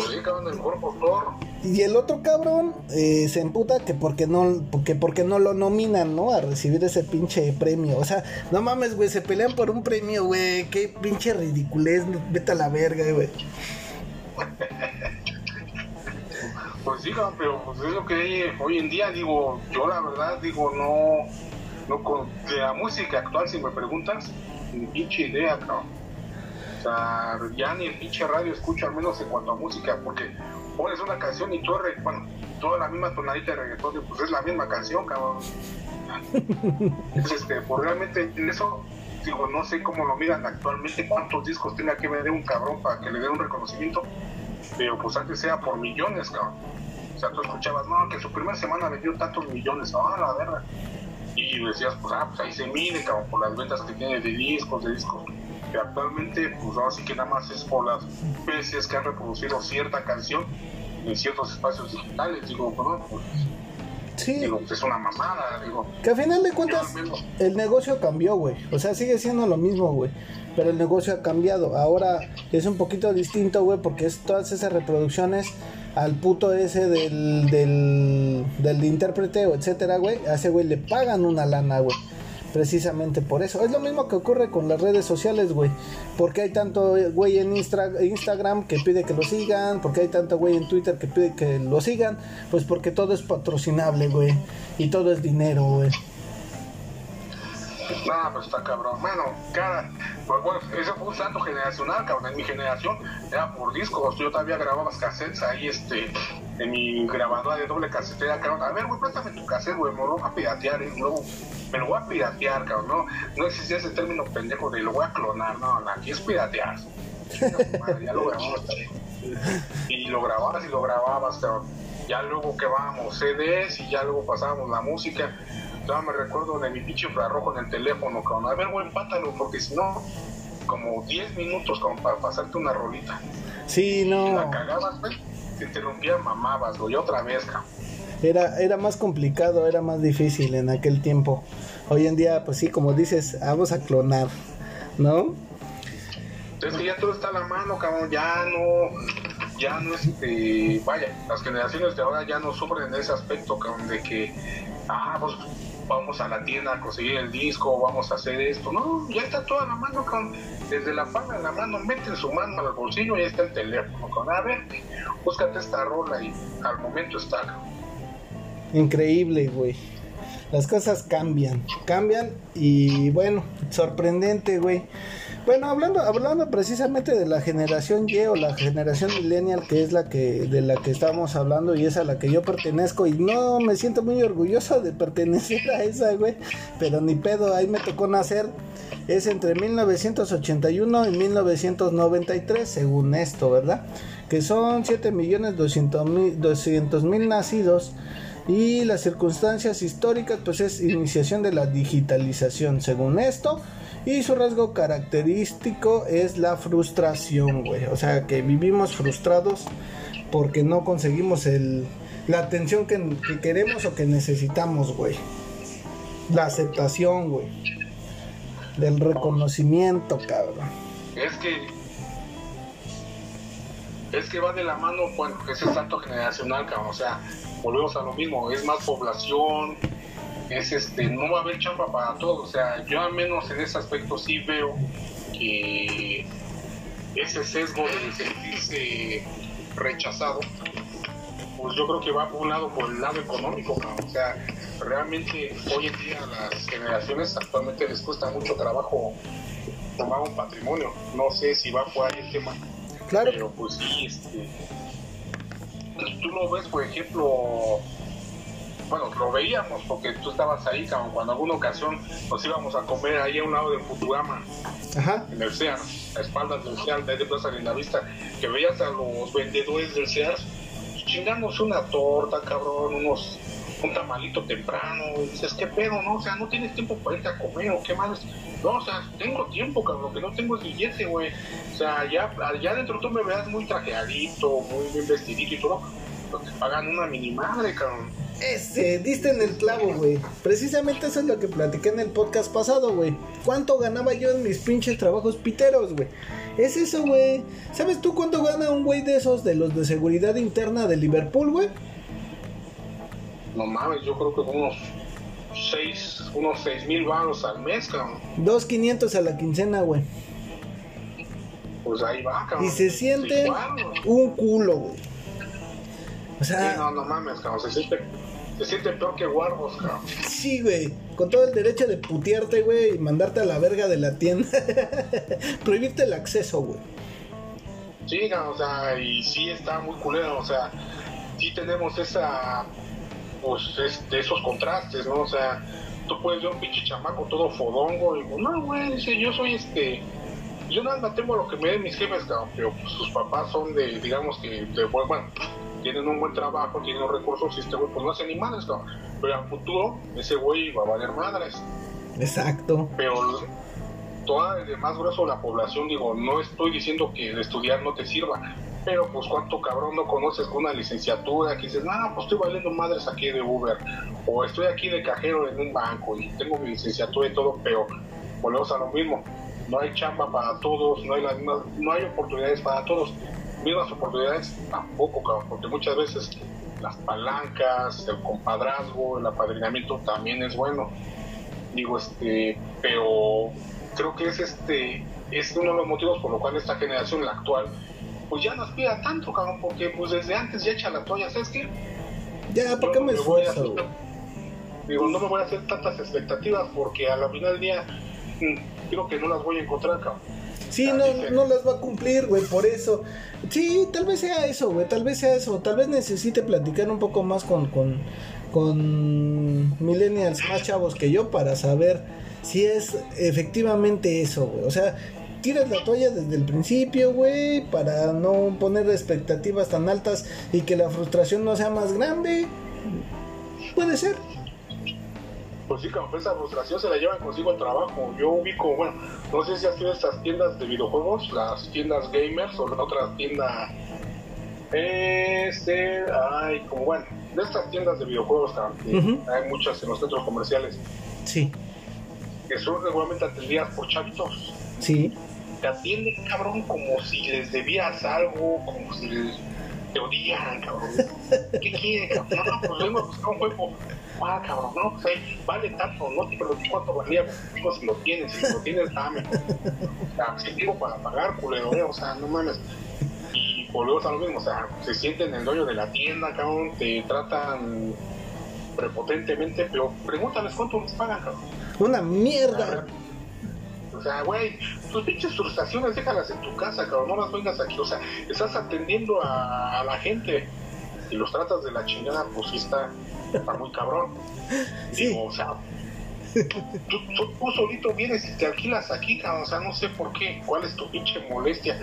y el otro cabrón eh, se emputa que porque no, porque, porque no lo nominan, ¿no? A recibir ese pinche premio. O sea, no mames, güey, se pelean por un premio, güey. Qué pinche ridiculez, vete a la verga, güey. Pues sí, pero pues es lo que hoy en día, digo, yo la verdad digo, no, no con de la música actual, si me preguntas, ni pinche idea, cabrón. O sea, ya ni el pinche radio escucho, al menos en cuanto a música, porque pones una canción y tú, bueno, toda la misma tonadita de reggaetón, pues es la misma canción, cabrón. *laughs* Entonces, este, pues realmente en eso, digo, no sé cómo lo miran actualmente, cuántos discos tenga que vender un cabrón para que le dé un reconocimiento, pero pues antes sea por millones, cabrón. O sea, tú escuchabas, no, que su primera semana vendió tantos millones, ah, la verdad. Y decías, pues, ah, pues ahí se mide, cabrón, por las ventas que tiene de discos, de discos. Que actualmente, pues ahora sí que nada más es por las veces que han reproducido cierta canción en ciertos espacios digitales, digo, bueno, pues, Sí. digo, pues es una mamada, digo. Que a final de cuentas el negocio cambió, güey. O sea, sigue siendo lo mismo, güey. Pero el negocio ha cambiado. Ahora es un poquito distinto, güey, porque es todas esas reproducciones al puto ese del, del, del intérprete o etcétera, güey. A ese güey le pagan una lana, güey. Precisamente por eso. Es lo mismo que ocurre con las redes sociales, güey. Porque hay tanto güey en Instagram que pide que lo sigan. Porque hay tanto güey en Twitter que pide que lo sigan. Pues porque todo es patrocinable, güey. Y todo es dinero, güey. Nada, pues está cabrón. Bueno, cara, pues bueno, ese fue un salto generacional, cabrón. En mi generación era por discos. Yo todavía grababa cassettes ahí, este, en mi grabadora de doble casetera, cabrón. A ver, güey, préstame tu cassette, güey, me lo voy a piratear, y luego me lo voy a piratear, cabrón. No, no existía ese término pendejo de lo voy a clonar, no, no, aquí es piratear. Madre, ya lo grabamos. Y lo grababas y lo grababas, cabrón. Ya luego que vamos, CDs y ya luego pasábamos la música. Ya me recuerdo de mi pinche infrarrojo en el teléfono, cabrón. A ver, güey, empátalo, porque si no, como 10 minutos como para pasarte una rolita. Sí, Si no. la cagabas, güey, te interrumpía, mamabas, güey, otra vez, cabrón. Era, era más complicado, era más difícil en aquel tiempo. Hoy en día, pues sí, como dices, vamos a clonar, ¿no? Entonces que ya todo está a la mano, cabrón, ya no, ya no este, vaya, las generaciones de ahora ya no sufren en ese aspecto, cabrón, de que, ah, pues vamos a la tienda a conseguir el disco, vamos a hacer esto, no, ya está todo a la mano, cabrón, desde la palma de la mano, meten su mano al bolsillo y está el teléfono, cabrón, a ver, búscate esta rola y al momento está. Increíble, güey. Las cosas cambian, cambian y bueno, sorprendente, güey. Bueno, hablando, hablando precisamente de la generación Y o la generación millennial, que es la que de la que estamos hablando y es a la que yo pertenezco y no me siento muy orgulloso de pertenecer a esa, güey, pero ni pedo, ahí me tocó nacer. Es entre 1981 y 1993, según esto, ¿verdad? Que son 7 millones 200 mil 200 mil nacidos y las circunstancias históricas, pues es iniciación de la digitalización, según esto. Y su rasgo característico es la frustración, güey. O sea, que vivimos frustrados porque no conseguimos el, la atención que, que queremos o que necesitamos, güey. La aceptación, güey. Del reconocimiento, cabrón. Es que es que va de la mano con ese salto generacional, cabrón. O sea, volvemos a lo mismo, es más población, es este, no va a haber chamba para todos. O sea, yo al menos en ese aspecto sí veo que ese sesgo de sentirse rechazado, pues yo creo que va por un lado por el lado económico. O sea, realmente hoy en día a las generaciones actualmente les cuesta mucho trabajo tomar un patrimonio. No sé si va por ahí el tema. Claro. Pero pues sí, este. Tú lo ves, por ejemplo. Bueno, lo veíamos porque tú estabas ahí, cabrón, cuando alguna ocasión nos íbamos a comer ahí a un lado de Futurama, Ajá. en el Sears, a espaldas del Sears, de ahí de Plaza Vista, que veías a los vendedores del Sears chingándose una torta, cabrón, unos un tamalito temprano, y dices, ¿qué pedo, no? O sea, no tienes tiempo para irte a comer, o qué más. No, o sea, tengo tiempo, cabrón, lo que no tengo es billete, güey. O sea, ya, allá adentro tú me veas muy trajeadito, muy bien vestidito y todo, pero te pagan una mini madre, cabrón. Ese, diste en el clavo, güey. Precisamente eso es lo que platiqué en el podcast pasado, güey. ¿Cuánto ganaba yo en mis pinches trabajos piteros, güey? Es eso, güey. ¿Sabes tú cuánto gana un güey de esos de los de seguridad interna de Liverpool, güey? No mames, yo creo que unos seis, unos seis mil baros al mes, cabrón. 2.500 a la quincena, güey. Pues ahí va, cabrón. Y se siente un culo, güey. O Sí, sea, no, no mames, cabrón. Se siente, se siente peor que Wargos, cabrón. sí, güey. Con todo el derecho de putearte, güey, y mandarte a la verga de la tienda. *laughs* Prohibirte el acceso, güey. Sí, o sea, y sí está muy culero, o sea, sí tenemos esa, pues, de esos contrastes, ¿no? O sea, tú puedes ver un pinche chamaco todo fodongo y digo, no, güey, dice, yo soy este, yo nada más tengo lo que me den mis jefes, cabrón, pero pues, sus papás son de, digamos que, de, bueno, tienen un buen trabajo, tienen recursos y este güey, pues no hace ni madres, cabrón. Pero al futuro, ese güey va a valer madres. Exacto. Pero toda el más grueso de la población, digo, no estoy diciendo que el estudiar no te sirva, pero pues cuánto cabrón no conoces con una licenciatura que dices, no, pues estoy valiendo madres aquí de Uber, o estoy aquí de cajero en un banco y tengo mi licenciatura y todo, pero volvemos a lo mismo, no hay chamba para todos, no hay las no hay oportunidades para todos, mismas oportunidades tampoco, cabrón, porque muchas veces las palancas, el compadrazgo, el apadrinamiento también es bueno. Digo, este, pero creo que es este es uno de los motivos por lo cual esta generación, la actual, pues ya no aspira tanto, cabrón, porque pues desde antes ya echa la toalla, ¿sabes qué? Ya, ¿por qué me esfuerzo? Digo, no me voy a hacer tantas expectativas porque a la final del día mm, creo que no las voy a encontrar, cabrón. Sí, no, no las va a cumplir, güey, por eso. Sí, tal vez sea eso, güey, tal vez sea eso. Tal vez necesite platicar un poco más con, con, con millennials más chavos que yo para saber si es efectivamente eso, güey. O sea, tiras la toalla desde el principio, güey, para no poner expectativas tan altas y que la frustración no sea más grande. Puede ser pues sí, como esa frustración se la llevan consigo al trabajo. Yo ubico, bueno, no sé si has sido estas tiendas de videojuegos, las tiendas gamers o la otra tienda, este, ay, como bueno, de estas tiendas de videojuegos también, hay muchas en los centros comerciales. Sí. Que son regularmente atendidas por chavitos. Sí. Te atienden, cabrón, como si les debías algo, como si les te odian, cabrón. *laughs* ¿Qué quieren, cabrón? No, pues vengo a buscar un juego ah, cabrón, no, pues ahí vale tanto, no te pregunté cuánto valía, digo, si lo tienes, si lo tienes, dame. O sea, si digo para pagar, culero, eh, o sea, no mames. Y volvemos a lo mismo, o sea, se sienten el dueño de la tienda, cabrón, te tratan prepotentemente, pero pregúntales cuánto les pagan, cabrón. Una mierda. O sea, güey, tus pinches frustraciones déjalas en tu casa, cabrón, no las vengas aquí. O sea, estás atendiendo a, a la gente y los tratas de la chingada, pues sí está, está muy cabrón. *laughs* Digo, o sea, tú, solito vienes y te alquilas aquí, cabrón, o sea, no sé por qué, cuál es tu pinche molestia.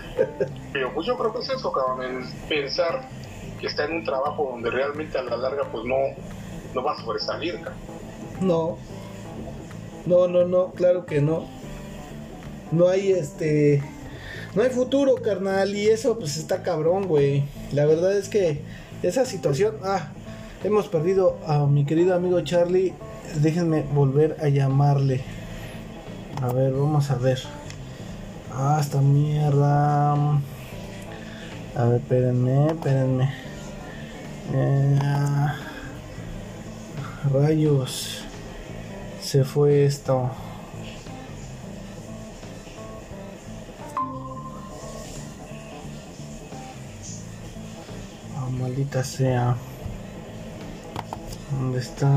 Pero pues yo creo que es eso, cabrón, el pensar que está en un trabajo donde realmente a la larga pues no, no va a sobresalir, cabrón. No. No, no, no, claro que no. No hay este no hay futuro, carnal, y eso pues está cabrón, güey. La verdad es que esa situación, ah, hemos perdido a mi querido amigo Charlie. Déjenme volver a llamarle. A ver, vamos a ver. Ah, esta mierda. A ver, espérenme, espérenme. Eh, rayos. Se fue esto. Sea. ¿Dónde está?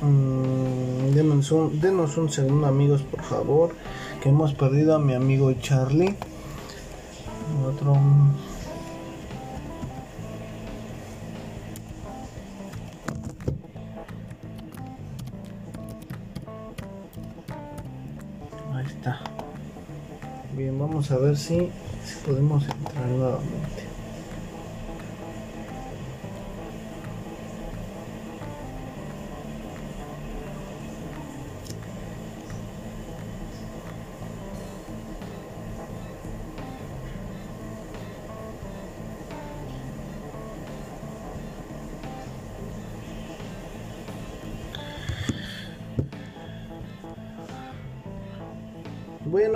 Mm, denos, un, denos un segundo amigos por favor que hemos perdido a mi amigo Charlie otro a ver si, si podemos entrar nuevamente.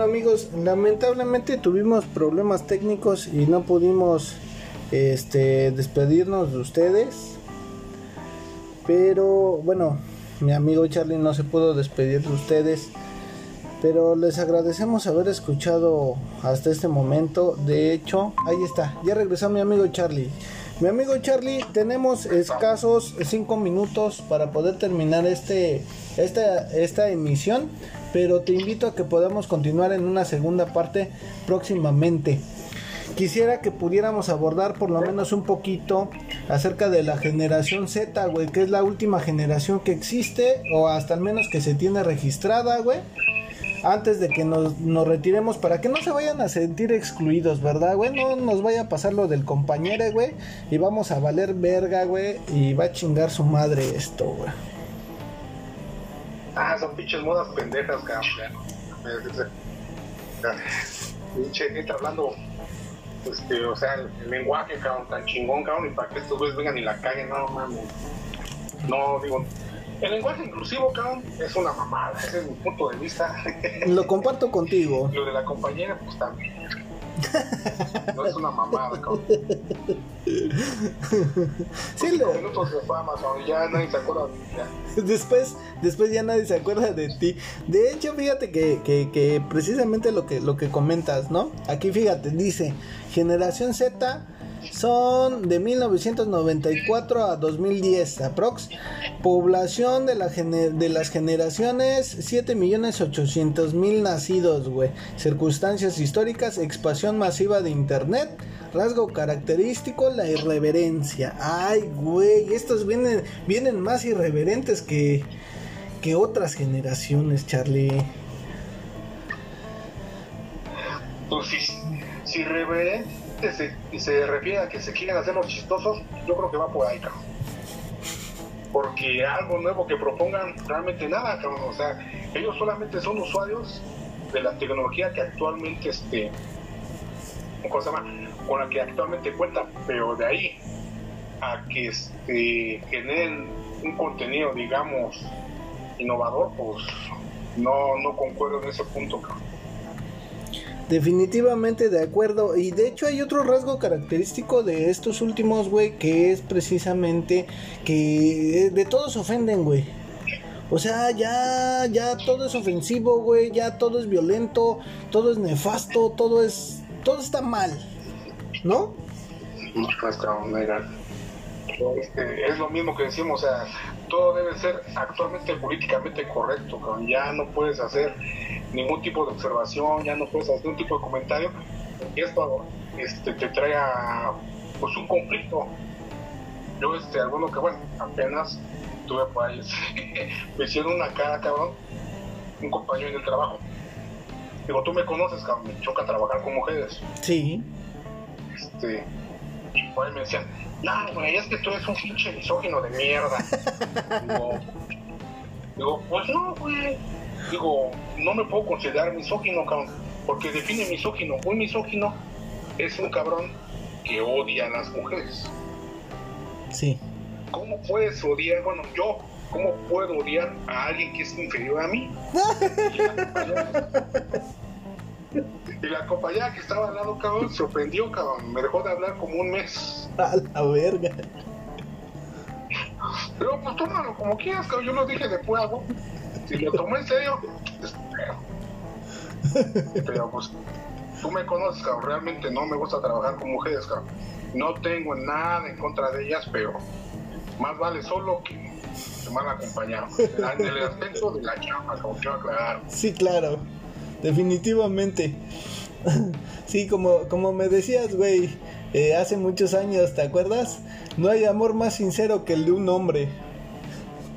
Amigos, lamentablemente tuvimos problemas técnicos y no pudimos este, despedirnos de ustedes. Pero bueno, mi amigo Charlie no se pudo despedir de ustedes. Pero les agradecemos haber escuchado hasta este momento. De hecho, ahí está, ya regresó mi amigo Charlie. Mi amigo Charlie, tenemos escasos 5 minutos para poder terminar este, esta, esta emisión. Pero te invito a que podamos continuar en una segunda parte próximamente. Quisiera que pudiéramos abordar por lo menos un poquito acerca de la generación Z, güey, que es la última generación que existe o hasta al menos que se tiene registrada, güey antes de que nos, nos, retiremos para que no se vayan a sentir excluidos, ¿verdad, güey? No nos vaya a pasar lo del compañero, güey. Y vamos a valer verga, güey. Y va a chingar su madre esto, güey. Ah, son pinches modas pendejas, cabrón. Pinche gente hablando, este, o sea, el, lenguaje, cabrón, tan chingón, cabrón, y para que estos güeyes vengan y la caguen, no mames. No, digo, el lenguaje inclusivo, cabrón, es una mamada. Ese es mi punto de vista. Lo comparto contigo. Lo de la compañera, pues también. No es una mamada, cabrón. *laughs* Sí, lo... minutos de fama, cabrón, ya nadie se acuerda de ti. *laughs* Después, después ya nadie se acuerda de ti. De hecho, fíjate que, que, que precisamente lo que, lo que comentas, ¿no? Aquí fíjate, dice, generación Z son de 1994 a 2010 aprox. Población de, la de las generaciones 7.800.000 nacidos, güey. Circunstancias históricas, expansión masiva de internet. Rasgo característico, la irreverencia. Ay, güey, estos vienen, vienen más irreverentes que, que otras generaciones, Charlie. Pues si y se refiere a que se quieren hacer los chistosos, yo creo que va por ahí, cabrón. Porque algo nuevo que propongan, realmente nada, cabrón. O sea, ellos solamente son usuarios de la tecnología que actualmente, este, ¿cómo se llama? Con la que actualmente cuentan, pero de ahí a que este, generen un contenido, digamos, innovador, pues no, no concuerdo en ese punto, cabrón. Definitivamente de acuerdo. Y de hecho hay otro rasgo característico de estos últimos, güey, que es precisamente que de todos ofenden, güey. O sea, ya, ya todo es ofensivo, güey, ya todo es violento, todo es nefasto, todo es, todo está mal, ¿no? Este, es lo mismo que decimos, o sea, todo debe ser actualmente políticamente correcto, ya no puedes hacer ningún tipo de observación, ya no puedes hacer ningún tipo de comentario, y esto este, te trae a, pues un conflicto. Yo, este, alguno que, bueno, apenas tuve por ahí, *laughs* me hicieron una cara, cabrón, un compañero en el trabajo. Digo, tú me conoces, cabrón, me choca trabajar con mujeres. Sí. Este, y por ahí me decían, no, güey, es que tú eres un pinche misógino de mierda. digo, digo, pues no, güey digo, no me puedo considerar misógino, cabrón, porque define misógino. Un misógino es un cabrón que odia a las mujeres. Sí. ¿Cómo puedes odiar? Bueno, yo, ¿cómo puedo odiar a alguien que es inferior a mí? *laughs* y la compañera que estaba al lado, cabrón, se ofendió, cabrón. Me dejó de hablar como un mes. A la verga. Pero pues tómalo como quieras, cabrón. Yo lo dije de fuego si lo tomo en serio, Pero pues, tú me conoces, cabrón. Realmente no me gusta trabajar con mujeres, cabrón. No tengo nada en contra de ellas, pero más vale solo que, mal acompañado. En el aspecto de la chamba, como quiero aclarar. Sí, claro. Definitivamente. *laughs* Sí, como, como me decías, güey, eh, hace muchos años, ¿te acuerdas? No hay amor más sincero que el de un hombre.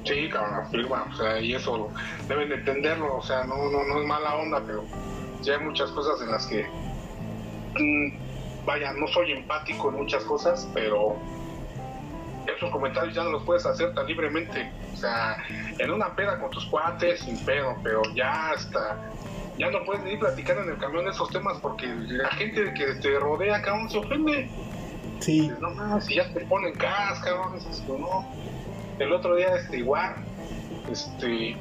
Sí, cabrón, afirma, o sea, y eso deben de entenderlo, o sea, no, no, no es mala onda, pero ya hay muchas cosas en las que, mm, vaya, no soy empático en muchas cosas, pero esos comentarios ya no los puedes hacer tan libremente, o sea, en una peda con tus cuates, sin pedo, pero ya hasta, ya no puedes ni platicar en el camión de esos temas porque la gente que te rodea, cabrón, se ofende. Sí. No más, si ya te ponen cas, cabrón, es no el otro día, este, igual, este,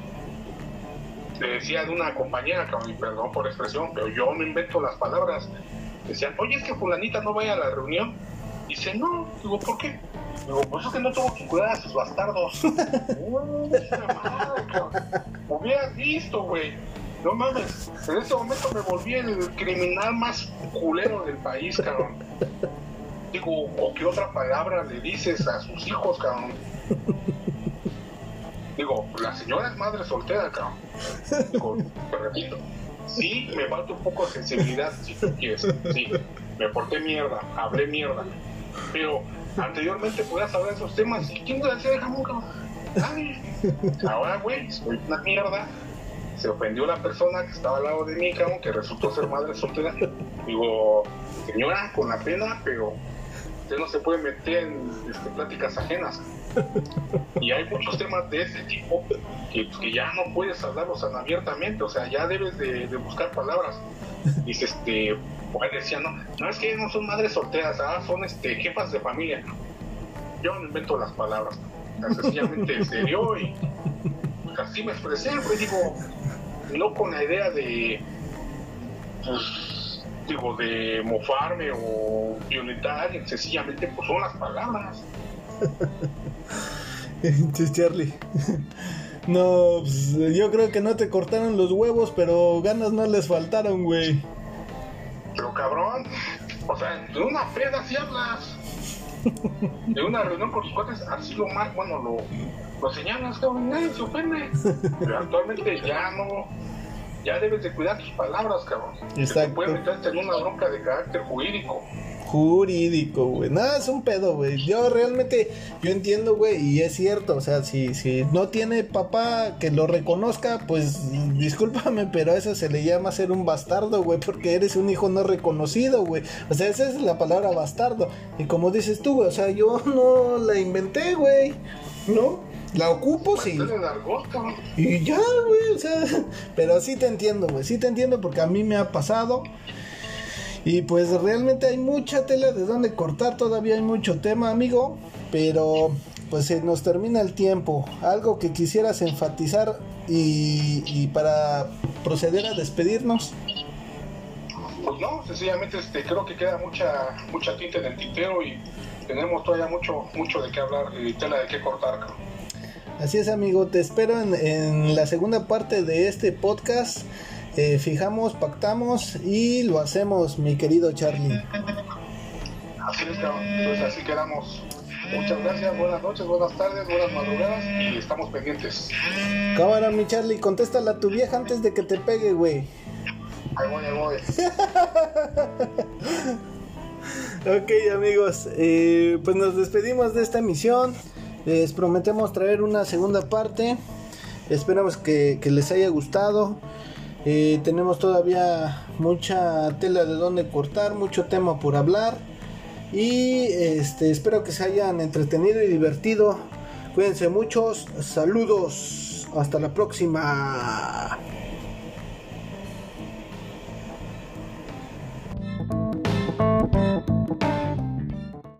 le decía de una compañera, que, perdón por expresión, pero yo no invento las palabras. Decían, oye, es que fulanita no vaya a la reunión. Dice, no, digo, ¿por qué? Digo, pues es que no tengo que cuidar a sus bastardos. *laughs* no, hubieras visto, güey. No mames, en ese momento me volví el criminal más culero del país, cabrón. Digo, ¿o qué otra palabra le dices a sus hijos, cabrón? Digo, la señora es madre soltera, cabrón. Digo, te repito, sí, me falta un poco de sensibilidad, si tú quieres. Sí, me porté mierda, hablé mierda. Pero anteriormente podías hablar de esos temas. ¿Y quién te decía de jamón, cabrón? Nadie. Ahora, güey, soy una mierda. Se ofendió la persona que estaba al lado de mí, cabrón, que resultó ser madre soltera. Digo, señora, con la pena, pero usted no se puede meter en este, pláticas ajenas. Y hay muchos temas de ese tipo que, que ya no puedes hablarlos tan abiertamente, o sea, ya debes de, de buscar palabras. Dice, este, pues decía, no, no es que no son madres solteras, ah, son este, jefas de familia. Yo no invento las palabras, sencillamente se dio y así me expresé, pues digo, no con la idea de, pues, digo, de mofarme o violentar, sencillamente pues son las palabras. *laughs* Entonces, Charlie. No, pues, yo creo que no te cortaron los huevos, pero ganas no les faltaron, güey. Pero cabrón, o sea, de una peda si hablas. De una reunión con tus cuates, así lo más, bueno, lo, lo señalas, cabrón, nadie se ofende. Pero actualmente ya no, ya debes de cuidar tus palabras, cabrón. Que te Exacto. puede meterte en una bronca de carácter jurídico. Jurídico, güey. Nada, es un pedo, güey. Yo realmente, yo entiendo, güey, y es cierto. O sea, si, si no tiene papá que lo reconozca, pues discúlpame, pero a eso se le llama ser un bastardo, güey, porque eres un hijo no reconocido, güey. O sea, esa es la palabra bastardo. Y como dices tú, güey, o sea, yo *laughs* no la inventé, güey. ¿No? La ocupo, sí. Pues. Y ya, güey, o sea, *laughs* pero sí te entiendo, güey, sí te entiendo porque a mí me ha pasado. Y pues realmente hay mucha tela de donde cortar, todavía hay mucho tema, amigo, pero pues se nos termina el tiempo. Algo que quisieras enfatizar y, y para proceder a despedirnos. Pues no, sencillamente este, creo que queda mucha, mucha tinta en el tintero y tenemos todavía mucho, mucho de qué hablar y tela de qué cortar. Así es, amigo, te espero en, en la segunda parte de este podcast. Eh, fijamos, pactamos y lo hacemos, mi querido Charlie. Así es, cabrón. Entonces así quedamos. Muchas gracias, buenas noches, buenas tardes, buenas madrugadas y estamos pendientes. Cámara, mi Charlie, contéstala a tu vieja antes de que te pegue, güey. Ahí voy, ahí voy. *laughs* Ok, amigos, eh, pues nos despedimos de esta emisión. Les prometemos traer una segunda parte. Esperamos que, que les haya gustado. Eh, tenemos todavía mucha tela de donde cortar, mucho tema por hablar. Y este, espero que se hayan entretenido y divertido. Cuídense muchos. Saludos. Hasta la próxima.